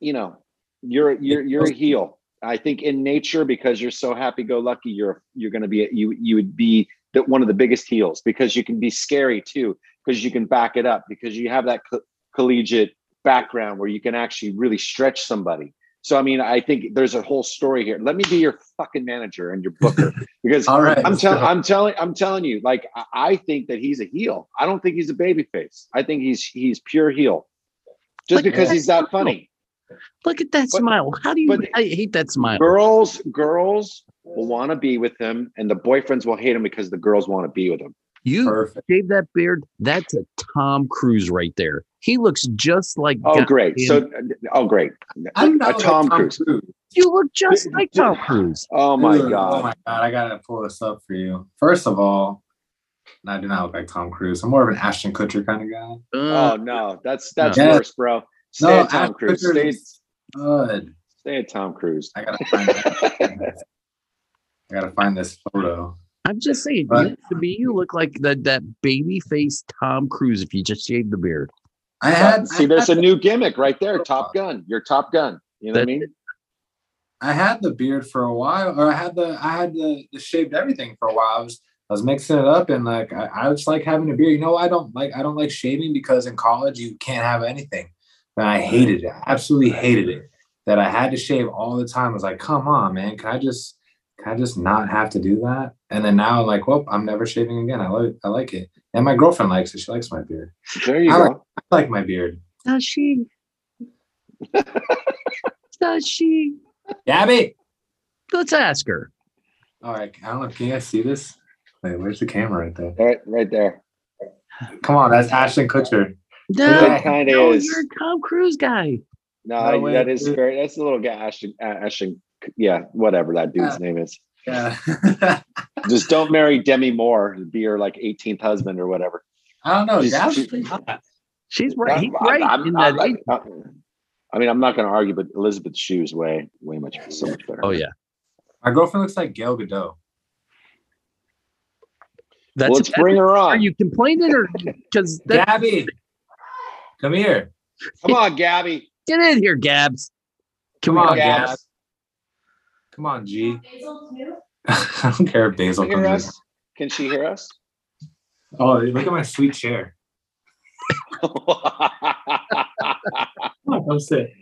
you know, You're you're you're a heel. I think in nature, because you're so happy-go-lucky, you're you're going to be you you would be that one of the biggest heels because you can be scary too because you can back it up because you have that co- collegiate background where you can actually really stretch somebody. So I mean, I think there's a whole story here. Let me be your fucking manager and your booker because All right. I'm telling. I'm telling I'm telling you, like I- I think that he's a heel. I don't think he's a baby face. I think he's he's pure heel. Just because he's that funny. Look at that But- smile. How do you? but- I hate that smile. Girls, girls will want to be with him, and the boyfriends will hate him because the girls want to be with him. You Perfect. shave that beard. That's a Tom Cruise right there. He looks just like. Oh, God- great. So, oh, great. I'm A not like Tom Cruise. You look just Dude, like dude. Tom Cruise. Oh my Dude, Oh god. my god! I gotta pull this up for you. First of all, I do not look like Tom Cruise. I'm more of an Ashton Kutcher kind of guy. Uh, Oh no, that's that's No. worse, bro. Stay No, at Tom Cruise. Stay, good. stay at Tom Cruise. I gotta find. I gotta find this photo. I'm just saying. But- to me, you look like that that baby face Tom Cruise if you just shaved the beard. I had. See, I there's a had, new gimmick right there. Top Gun. You're Top Gun. You know what I mean? I had the beard for a while, or I had the I had the, the shaved everything for a while. I was I was mixing it up, and like I, I just like having a beard. You know, I don't like I don't like shaving because in college you can't have anything, and I hated it. I absolutely hated it. That I had to shave all the time. I was like, come on, man, can I just can I just not have to do that? And then now I'm like, well, I'm never shaving again. I like I like it, and my girlfriend likes it. She likes my beard. There you I go. I like my beard. Does she? Does she? Gabby. Let's ask her. All right, I don't know. Can you guys see this? Wait, where's the camera right there? Right, right there. Come on, that's Ashton Kutcher. No, It kinda no, is. you're a Tom Cruise guy. No, No way, that is dude. very. That's a little guy. Ashton. uh, Ashton. Yeah, whatever that dude's name is. Yeah. Just don't marry Demi Moore. Be her like 18th husband or whatever. I don't know. She's- Gab's she- pretty hot. She's right. He's I'm- right I'm- in I'm that. like- uh, I mean, I'm not going to argue, but Elizabeth Shue's way, way much, so much better. oh yeah, My girlfriend looks like Gal Gadot. that's. well, let's bring her on. Are you complaining or because Gabby, come here. Come on, Gabby. get in here, Gabs? Come Come on, on, Gab. Gabs. Come on, G. I don't care if Basil Can you hear comes in. Can she hear us? Oh, look at my sweet chair. Come on, come sit.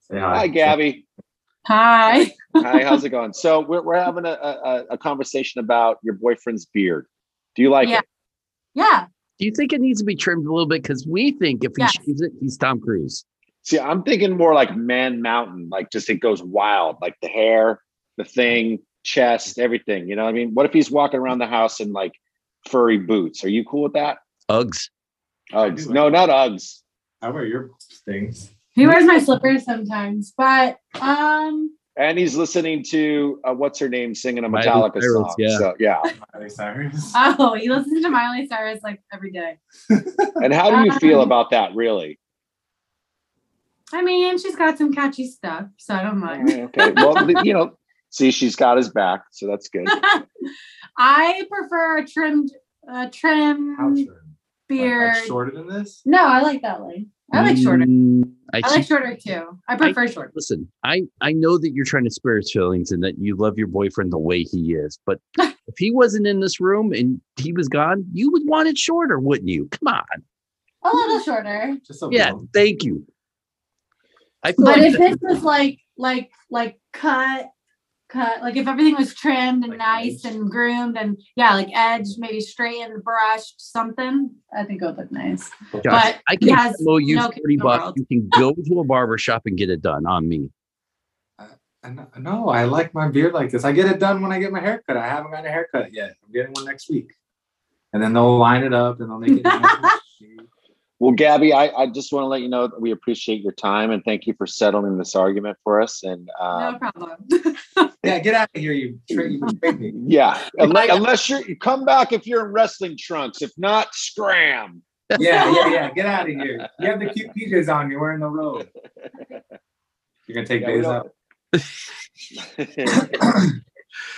Say hi. Hi, Gabby. Hi. Hi, how's it going? So we're, we're having a, a, a conversation about your boyfriend's beard. Do you like Yeah. it? Yeah. Do you think it needs to be trimmed a little bit? Because we think if he Yes. shaves it, he's Tom Cruise. See, I'm thinking more like Man Mountain, like just it goes wild, like the hair, the thing, chest, everything. You know what I mean? What if he's walking around the house in like furry boots? Are you cool with that? Uggs. Uggs. No, not Uggs. I wear your things. He wears my slippers sometimes, but um And he's listening to uh, what's her name singing a Miley Metallica Cyrus, song. yeah. So yeah. Miley Cyrus. oh, he listens to Miley Cyrus like every day. And how do you feel Um, about that, really? I mean, she's got some catchy stuff, so I don't mind. okay. Well, you know, see, she's got his back, so that's good. I prefer a trimmed uh trim How short? beard. Like, like shorter than this? no, I like that way. I like shorter. Mm, I, I like see- shorter too. I prefer short. Listen, I I know that you're trying to spare his feelings and that you love your boyfriend the way he is, but if he wasn't in this room and he was gone, you would want it shorter, wouldn't you? Come on. A little shorter. Just a Yeah, little. thank you. I feel But like if this was like like like cut cut like if everything was trimmed and Like nice edge. and groomed and yeah like edge maybe straightened brushed something i think it would look nice gosh, but I can has promote you no 40 care in the bucks. You can go to a barber shop and get it done on me. I know, no, I like my beard like this. I get it done when I get my haircut. I haven't got a haircut yet. I'm getting one next week. And then they'll line it up and they'll make it nice and straight. Well, Gabby, I, I just want to let you know that we appreciate your time and thank you for settling this argument for us. And no um, problem Yeah, get out of here, you tra- you betrayed me. yeah, unless, unless you're you come back if you're in wrestling trunks. If not, scram. Yeah, yeah, yeah. Get out of here. You have the cute PJs on, you're wearing the robe. You're gonna take Yeah, days don't- out.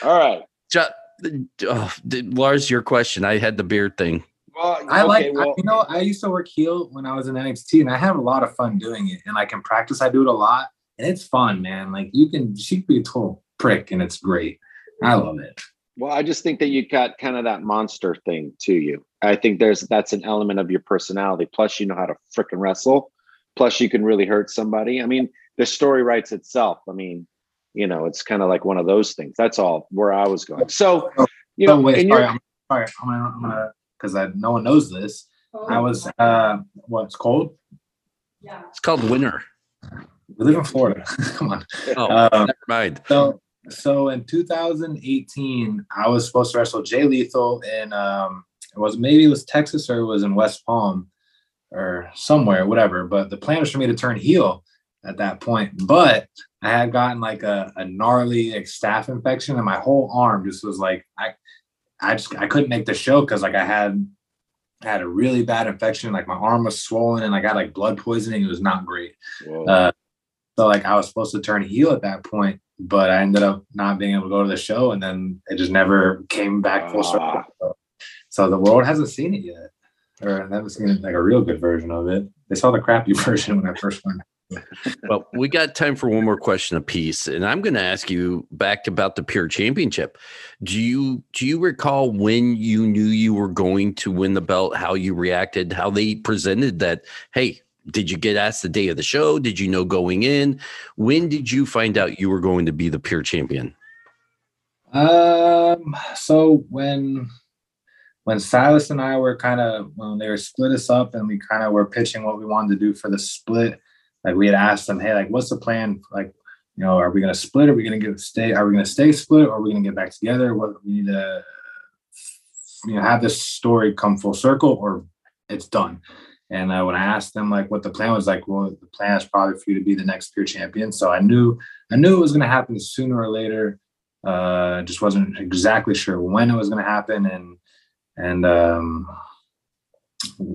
All right. Ju- oh, d- Lars, your question. I had the beard thing. Well, I like, okay, I, you know, I used to work heel when I was in NXT, and I have a lot of fun doing it. And like in practice, I do it a lot, and it's fun, man. Like you can, she can be a total prick, and it's great. I love it. Well, I just think that you got kind of that monster thing to you. I think there's that's an element of your personality. Plus, you know how to freaking wrestle. Plus, you can really hurt somebody. I mean, the story writes itself. I mean, you know, it's kind of like one of those things. That's all where I was going. So, oh, you know, oh wait, sorry, you're- I'm, sorry, I'm gonna, I'm gonna, because I no one knows this. I was, uh, what's cold? Yeah. It's called winter. We live in Florida. Come on. Oh, Um, never mind. So so in 2018, I was supposed to wrestle Jay Lethal in um it was maybe it was Texas or it was in West Palm or somewhere, whatever. But the plan was for me to turn heel at that point. But I had gotten like a, a gnarly like staph infection and my whole arm just was like I I just I couldn't make the show because like I had I had a really bad infection, like my arm was swollen and I got like blood poisoning. It was not great. Uh, so like I was supposed to turn heel at that point, but I ended up not being able to go to the show, and then it just never came back full circle. Ah. So, so the world hasn't seen it yet, or haven't seen like a real good version of it. They saw the crappy version when I first went. Well, we got time for one more question apiece, and I'm going to ask you back about the Pure Championship. Do you do you recall when you knew you were going to win the belt? How you reacted? How they presented that? Hey, did you get asked the day of the show? Did you know going in? When did you find out you were going to be the Pure Champion? Um. So when when Silas and I were kind of when they were split us up and we kind of were pitching what we wanted to do for the split, like we had asked them, hey, like what's the plan? Like, you know, are we gonna split? Are we gonna get stay? Are we gonna stay split? Or are we gonna get back together? What we need to you know have this story come full circle or it's done. And uh, when I asked them like what the plan was, like, well, the plan is probably for you to be the next pure champion. So I knew I knew it was gonna happen sooner or later uh just wasn't exactly sure when it was going to happen and and um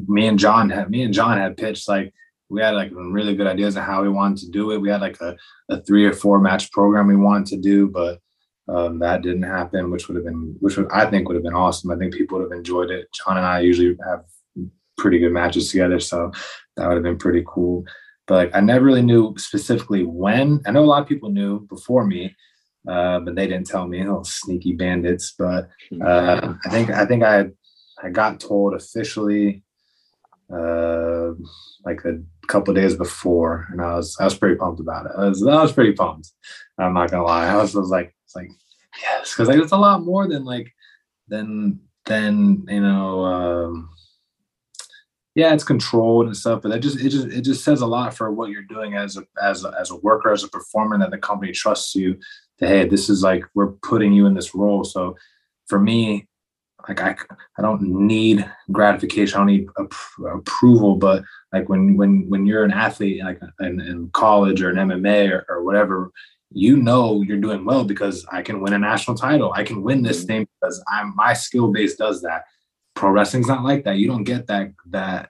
me and john had me and john had pitched like we had like really good ideas of how we wanted to do it we had like a, a three or four match program we wanted to do but um that didn't happen which would have been which would i think would have been awesome i think people would have enjoyed it john and i usually have pretty good matches together so that would have been pretty cool but like i never really knew specifically when i know a lot of people knew before me uh, but they didn't tell me. Little sneaky bandits. But uh, I think I think I I got told officially uh, like a couple days before, and I was I was pretty pumped about it. I was I was pretty pumped. I'm not gonna lie. I was, was like it's like yes, because like it's a lot more than like than than you know. Um, yeah, it's controlled and stuff, but that just it just it just says a lot for what you're doing as a as a, as a worker, as a performer, that the company trusts you. To hey, this is like we're putting you in this role. So for me, like I I don't need gratification, I don't need ap- approval, but like when when when you're an athlete, like in, in college or an MMA or, or whatever, you know you're doing well because I can win a national title. I can win this mm-hmm. thing because I'm my skill base does that pro wrestling's not like that. You don't get that that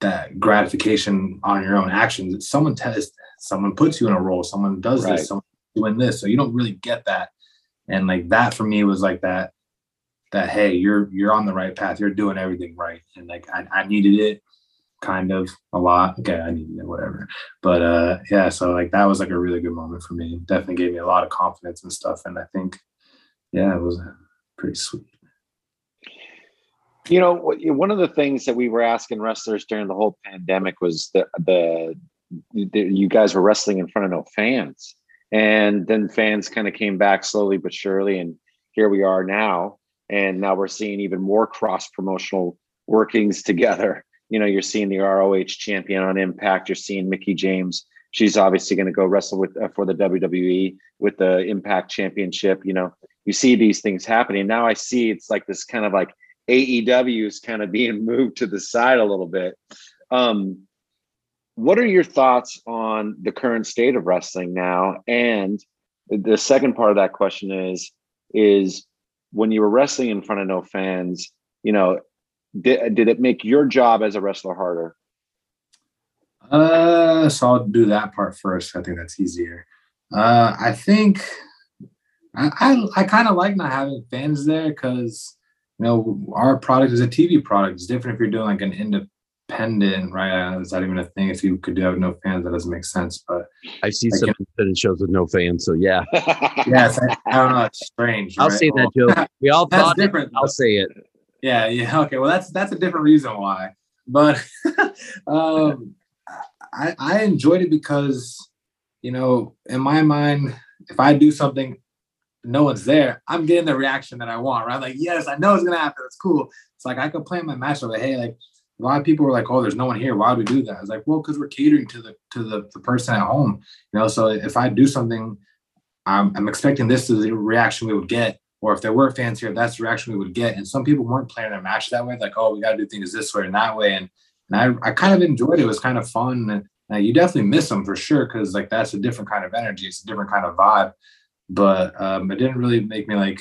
that gratification on your own actions. It's someone tells someone puts you in a role, someone does Right. this, someone doing this. So you don't really get that. And like that for me was like that that hey, you're you're on the right path, you're doing everything right. And like I, I needed it kind of a lot. Okay, I needed it, whatever. But uh yeah, so like that was like a really good moment for me. Definitely gave me a lot of confidence and stuff. And I think yeah, it was pretty sweet. You know, one of the things that we were asking wrestlers during the whole pandemic was the the, the you guys were wrestling in front of no fans, and then fans kind of came back slowly but surely, and here we are now, and now we're seeing even more cross promotional workings together. You know, you're seeing the ROH champion on Impact. You're seeing Mickie James. She's obviously going to go wrestle with uh, for the WWE with the Impact Championship. You know, you see these things happening. Now I see it's like this kind of like AEW is kind of being moved to the side a little bit. Um, what are your thoughts on the current state of wrestling now? And the second part of that question is, is when you were wrestling in front of no fans, you know, did, did it make your job as a wrestler harder? Uh, so I'll do that part first. I think that's easier. Uh, I think I I, I kind of like not having fans there because you know, our product is a TV product. It's different if you're doing like an independent, right? Uh, is that even a thing? If you could do have no fans, that doesn't make sense. But I see I some can- shows with no fans, so yeah, yes, I, I don't know. It's strange. I'll right? say that Well, joke. We all That's thought it. different. I'll say it. Yeah, yeah. Okay. Well, that's that's a different reason why. But um, I I enjoyed it because you know, in my mind, if I do something, no one's there, I'm getting the reaction that I want. Right? Like, yes, I know it's gonna happen. It's cool. It's like I could plan my match like, hey, like a lot of people were like, oh, there's no one here. Why would we do that? I was like, well, because we're catering to the to the, the person at home. You know, so if I do something, I'm I'm expecting this is the reaction we would get or if there were fans here, that's the reaction we would get. And some people weren't playing their match that way, like, oh, we got to do things this way and that way. And, and I, I kind of enjoyed it. It was kind of fun. And uh, you definitely miss them for sure, because like that's a different kind of energy. It's a different kind of vibe. But um, it didn't really make me like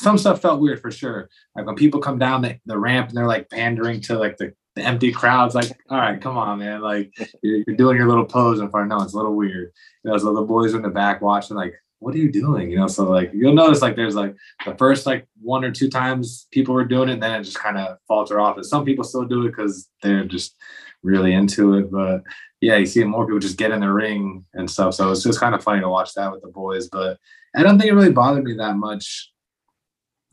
some stuff felt weird for sure. Like when people come down the, the ramp and they're like pandering to like the, the empty crowds, like, all right, come on, man. Like you're, you're doing your little pose in front. No, it's a little weird. You know, so the boys in the back watching, like, what are you doing? You know, so like you'll notice like there's like the first like one or two times people were doing it, and then it just kind of falter off. And some people still do it because they're just really into it. But yeah, you see more people just get in the ring and stuff. So it's just kind of funny to watch that with the boys. But I don't think it really bothered me that much.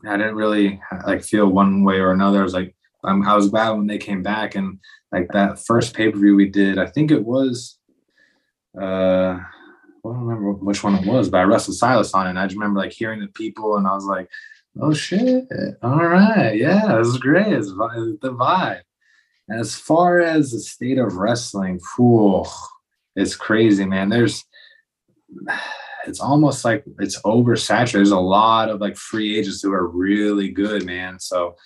I didn't really like feel one way or another. I was like, um, I was glad when they came back and like that first pay per view we did. I think it was, uh, I don't remember which one it was, but I wrestled Silas on it. And I just remember like hearing the people, and I was like, "Oh shit! All right, yeah, this is great. It's the vibe." And as far as the state of wrestling, fool, it's crazy, man. There's, it's almost like it's oversaturated. There's a lot of like free agents who are really good, man. So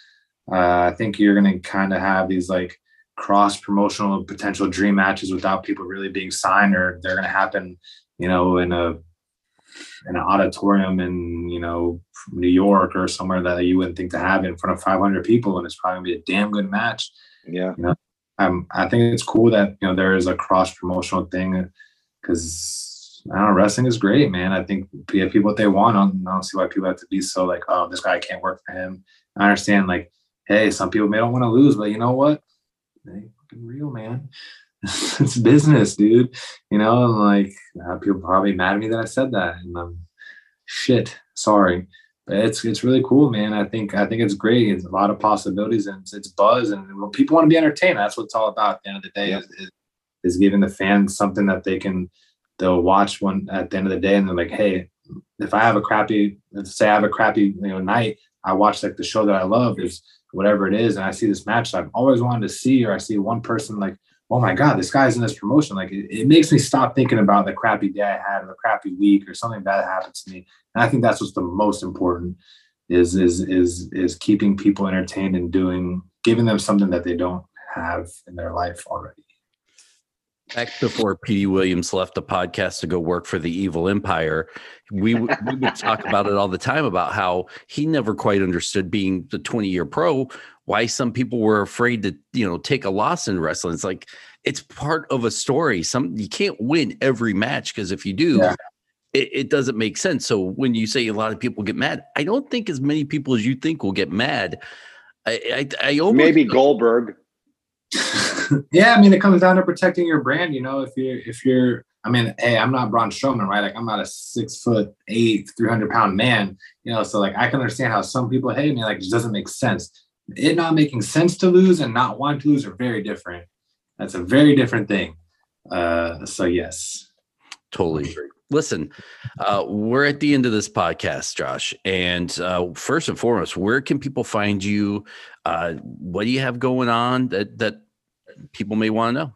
uh, I think you're gonna kind of have these like cross promotional potential dream matches without people really being signed, or they're gonna happen you know, in a in an auditorium in you know New York or somewhere that you wouldn't think to have in front of 500 people, and it's probably gonna be a damn good match. yeah. Um, I think it's cool that you know there is a cross promotional thing because I don't know, wrestling is great, man. I think give people what they want. I don't, I don't see why people have to be so like, oh, this guy can't work for him. I understand, like, hey, some people may don't want to lose, but you know what? They fucking real, man. it's business, dude. You know, and like uh, people probably mad at me that I said that, and I'm shit. Sorry, but it's it's really cool, man. I think I think it's great. It's a lot of possibilities, and it's, it's buzz, and when people want to be entertained. That's what it's all about. At the end of the day, Yeah. is, is is giving the fans something that they can they'll watch one at the end of the day, and they're like, hey, if I have a crappy, let's say I have a crappy you know night, I watch like the show that I love is whatever it is, and I see this match that I've always wanted to see, or I see one person like oh my god this guy's in this promotion. Like it, it makes me stop thinking about the crappy day i had or the crappy week or something bad happens to me. And i think that's what's the most important is is is is keeping people entertained and doing giving them something that they don't have in their life already Back before Petey Williams left the podcast to go work for the Evil Empire, we, we would talk about it all the time about how he never quite understood being the 20 year pro, why some people were afraid to, you know, take a loss in wrestling. It's like it's part of a story. Some you can't win every match because if you do, Yeah. it, it doesn't make sense. So when you say a lot of people get mad, I don't think as many people as you think will get mad. I I, I almost Maybe Goldberg. Yeah, I mean, it comes down to protecting your brand. You know, if you're, if you're, I mean, hey, I'm not Braun Strowman, right? Like, I'm not a six foot eight, 300 pound man, you know, so like, I can understand how some people hate me, like, it just doesn't make sense. It not making sense to lose and not want to lose are very different. That's a very different thing. Uh, so, yes. Totally. Listen, uh, we're at the end of this podcast, Josh. And uh, first and foremost, where can people find you? Uh, what do you have going on that that people may want to know?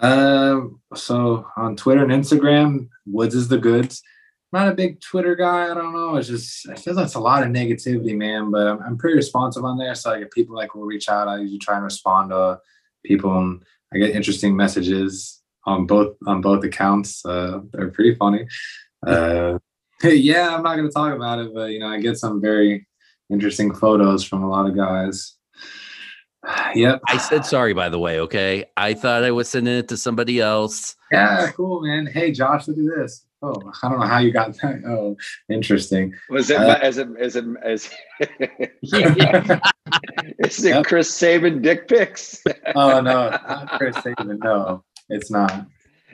Um, so on Twitter and Instagram, Woods is the goods. Not a big Twitter guy. I don't know. It's just I feel that's a lot of negativity, man. But I'm, I'm pretty responsive on there. So like if people like will reach out, I usually try and respond to people, and I get interesting messages on both on both accounts. Uh, they're pretty funny. Uh, yeah, I'm not gonna talk about it, but you know I get some very interesting photos from a lot of guys. Yep. I said sorry, by the way. Okay, I thought I was sending it to somebody else. Yeah, cool, man. Hey, Josh, look at this. Oh, I don't know how you got that. Oh, interesting. Was it Uh, as it as it as is it Yep. Chris Sabin dick pics? Oh no, it's not Chris Sabin. No, it's not.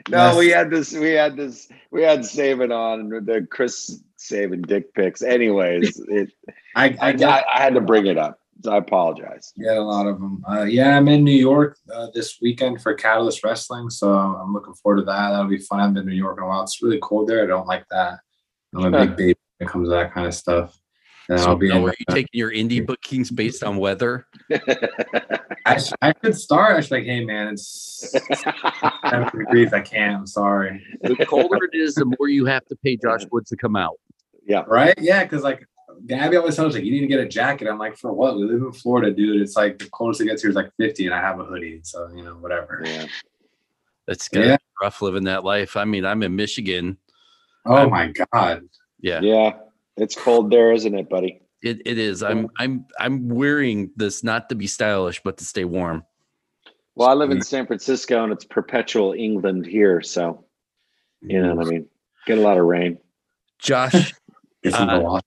No, we had this. We had this. We had Sabin on the Chris Sabin dick pics. Anyways, it, I I, I had to bring it up. So I apologize. Yeah, a lot of them. Uh, yeah, I'm in New York uh, this weekend for Catalyst Wrestling, so I'm looking forward to that. That'll be fun. I haven't been to New York in a while. It's really cold there. I don't like that. I'm a big baby when it comes to that kind of stuff. And So I'll be now, in, are you taking your indie bookings based on weather? I, sh- I could start. I should like, hey man, it's 70 degrees. I can't. I'm sorry. The colder it is, the more you have to pay Josh Woods to come out. yeah. Right? Yeah, because like Gabby always tells me, like, you need to get a jacket. I'm like, for what? We live in Florida, dude. It's like the coldest it gets here is like 50, and I have a hoodie. So you know, whatever. Yeah. It's gonna Yeah. be rough living that life. I mean, I'm in Michigan. Oh my god. Yeah, Yeah. It's cold there, isn't it, buddy? it, it is. I'm I'm I'm wearing this not to be stylish, but to stay warm. Well, I live in San Francisco and it's perpetual England here. So, you know what I mean? Get a lot of rain. Josh, Get some Uh.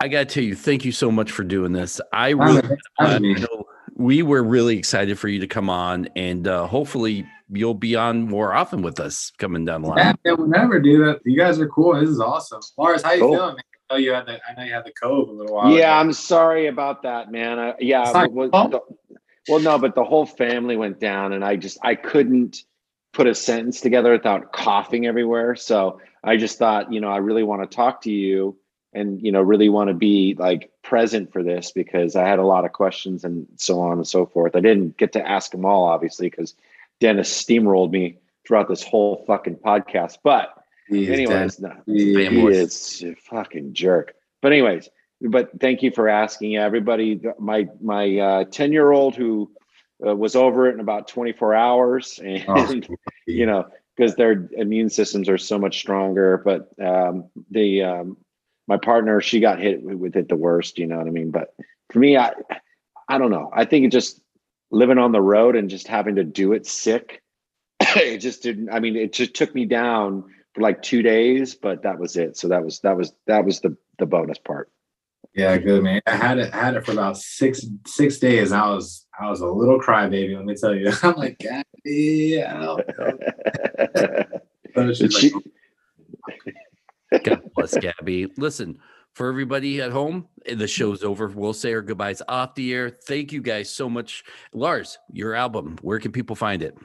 I gotta tell you, thank you so much for doing this. I really thanks for having I me. know we were really excited for you to come on, and uh, hopefully you'll be on more often with us coming down the line. Yeah, man, whenever, dude. You guys are cool. This is awesome. Lars, how you Cool. feeling? Man? Know you had the I know you had the cove a little while. yeah, ago. I'm sorry about that, man. I, yeah. Well, your fault. the- well, no, but the whole family went down and I just, I couldn't put a sentence together without coughing everywhere. So I just thought, you know, I really want to talk to you and, you know, really want to be like present for this because I had a lot of questions and so on and so forth. I didn't get to ask them all, obviously, because Dennis steamrolled me throughout this whole fucking podcast. But He anyways, no. He- he is a fucking jerk. But anyways, but thank you for asking. Everybody, my my uh, ten year old who uh, was over it in about twenty four hours, and Oh, you know because their immune systems are so much stronger. But um, the um, my partner, she got hit with with it the worst. You know what I mean? But for me, I I don't know. I think it just living on the road and just having to do it sick. it just didn't. I mean, it just took me down for like two days, but that was it. So that was that was that was the the bonus part. Yeah, good man. I had it had it for about six six days. I was I was a little crybaby. Let me tell you. I'm like, Gabby, help. So she's She- like, God bless Gabby. Listen, for everybody at home, eh, the show's over. We'll say our goodbyes off the air. Thank you guys so much. Lars, your album, where can people find it?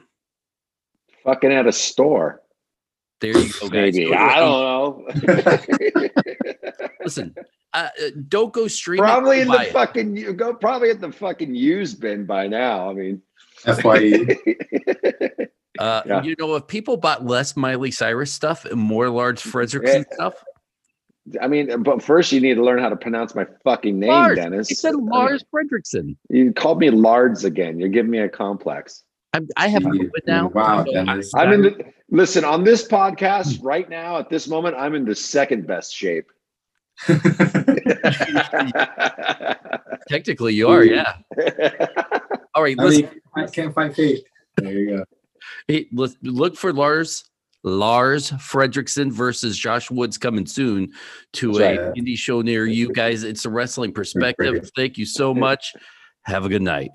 fucking at a store, There you go, guys. maybe. Go I don't know. Listen, uh, uh, don't go streaming. probably in the it. fucking you go probably at the fucking used bin by now. I mean, FYE. Uh, Yeah. You know, if people bought less Miley Cyrus stuff and more Lars Frederiksen Yeah. stuff, I mean, but first you need to learn how to pronounce my fucking name, Lars. Dennis. he said I mean, Lars Frederiksen. you called me Lards again. You're giving me a complex. I'm, I have COVID now. Wow, so Dennis. I'm in the listen on this podcast right now at this moment. I'm in the second best shape. Technically, you are, yeah. All right, I listen. mean, I can't fight fate. There you go. Hey, look, look for Lars Lars Frederiksen versus Josh Woods coming soon to That's a right. indie show near you guys. It's a wrestling perspective. Thank you so much. Have a good night.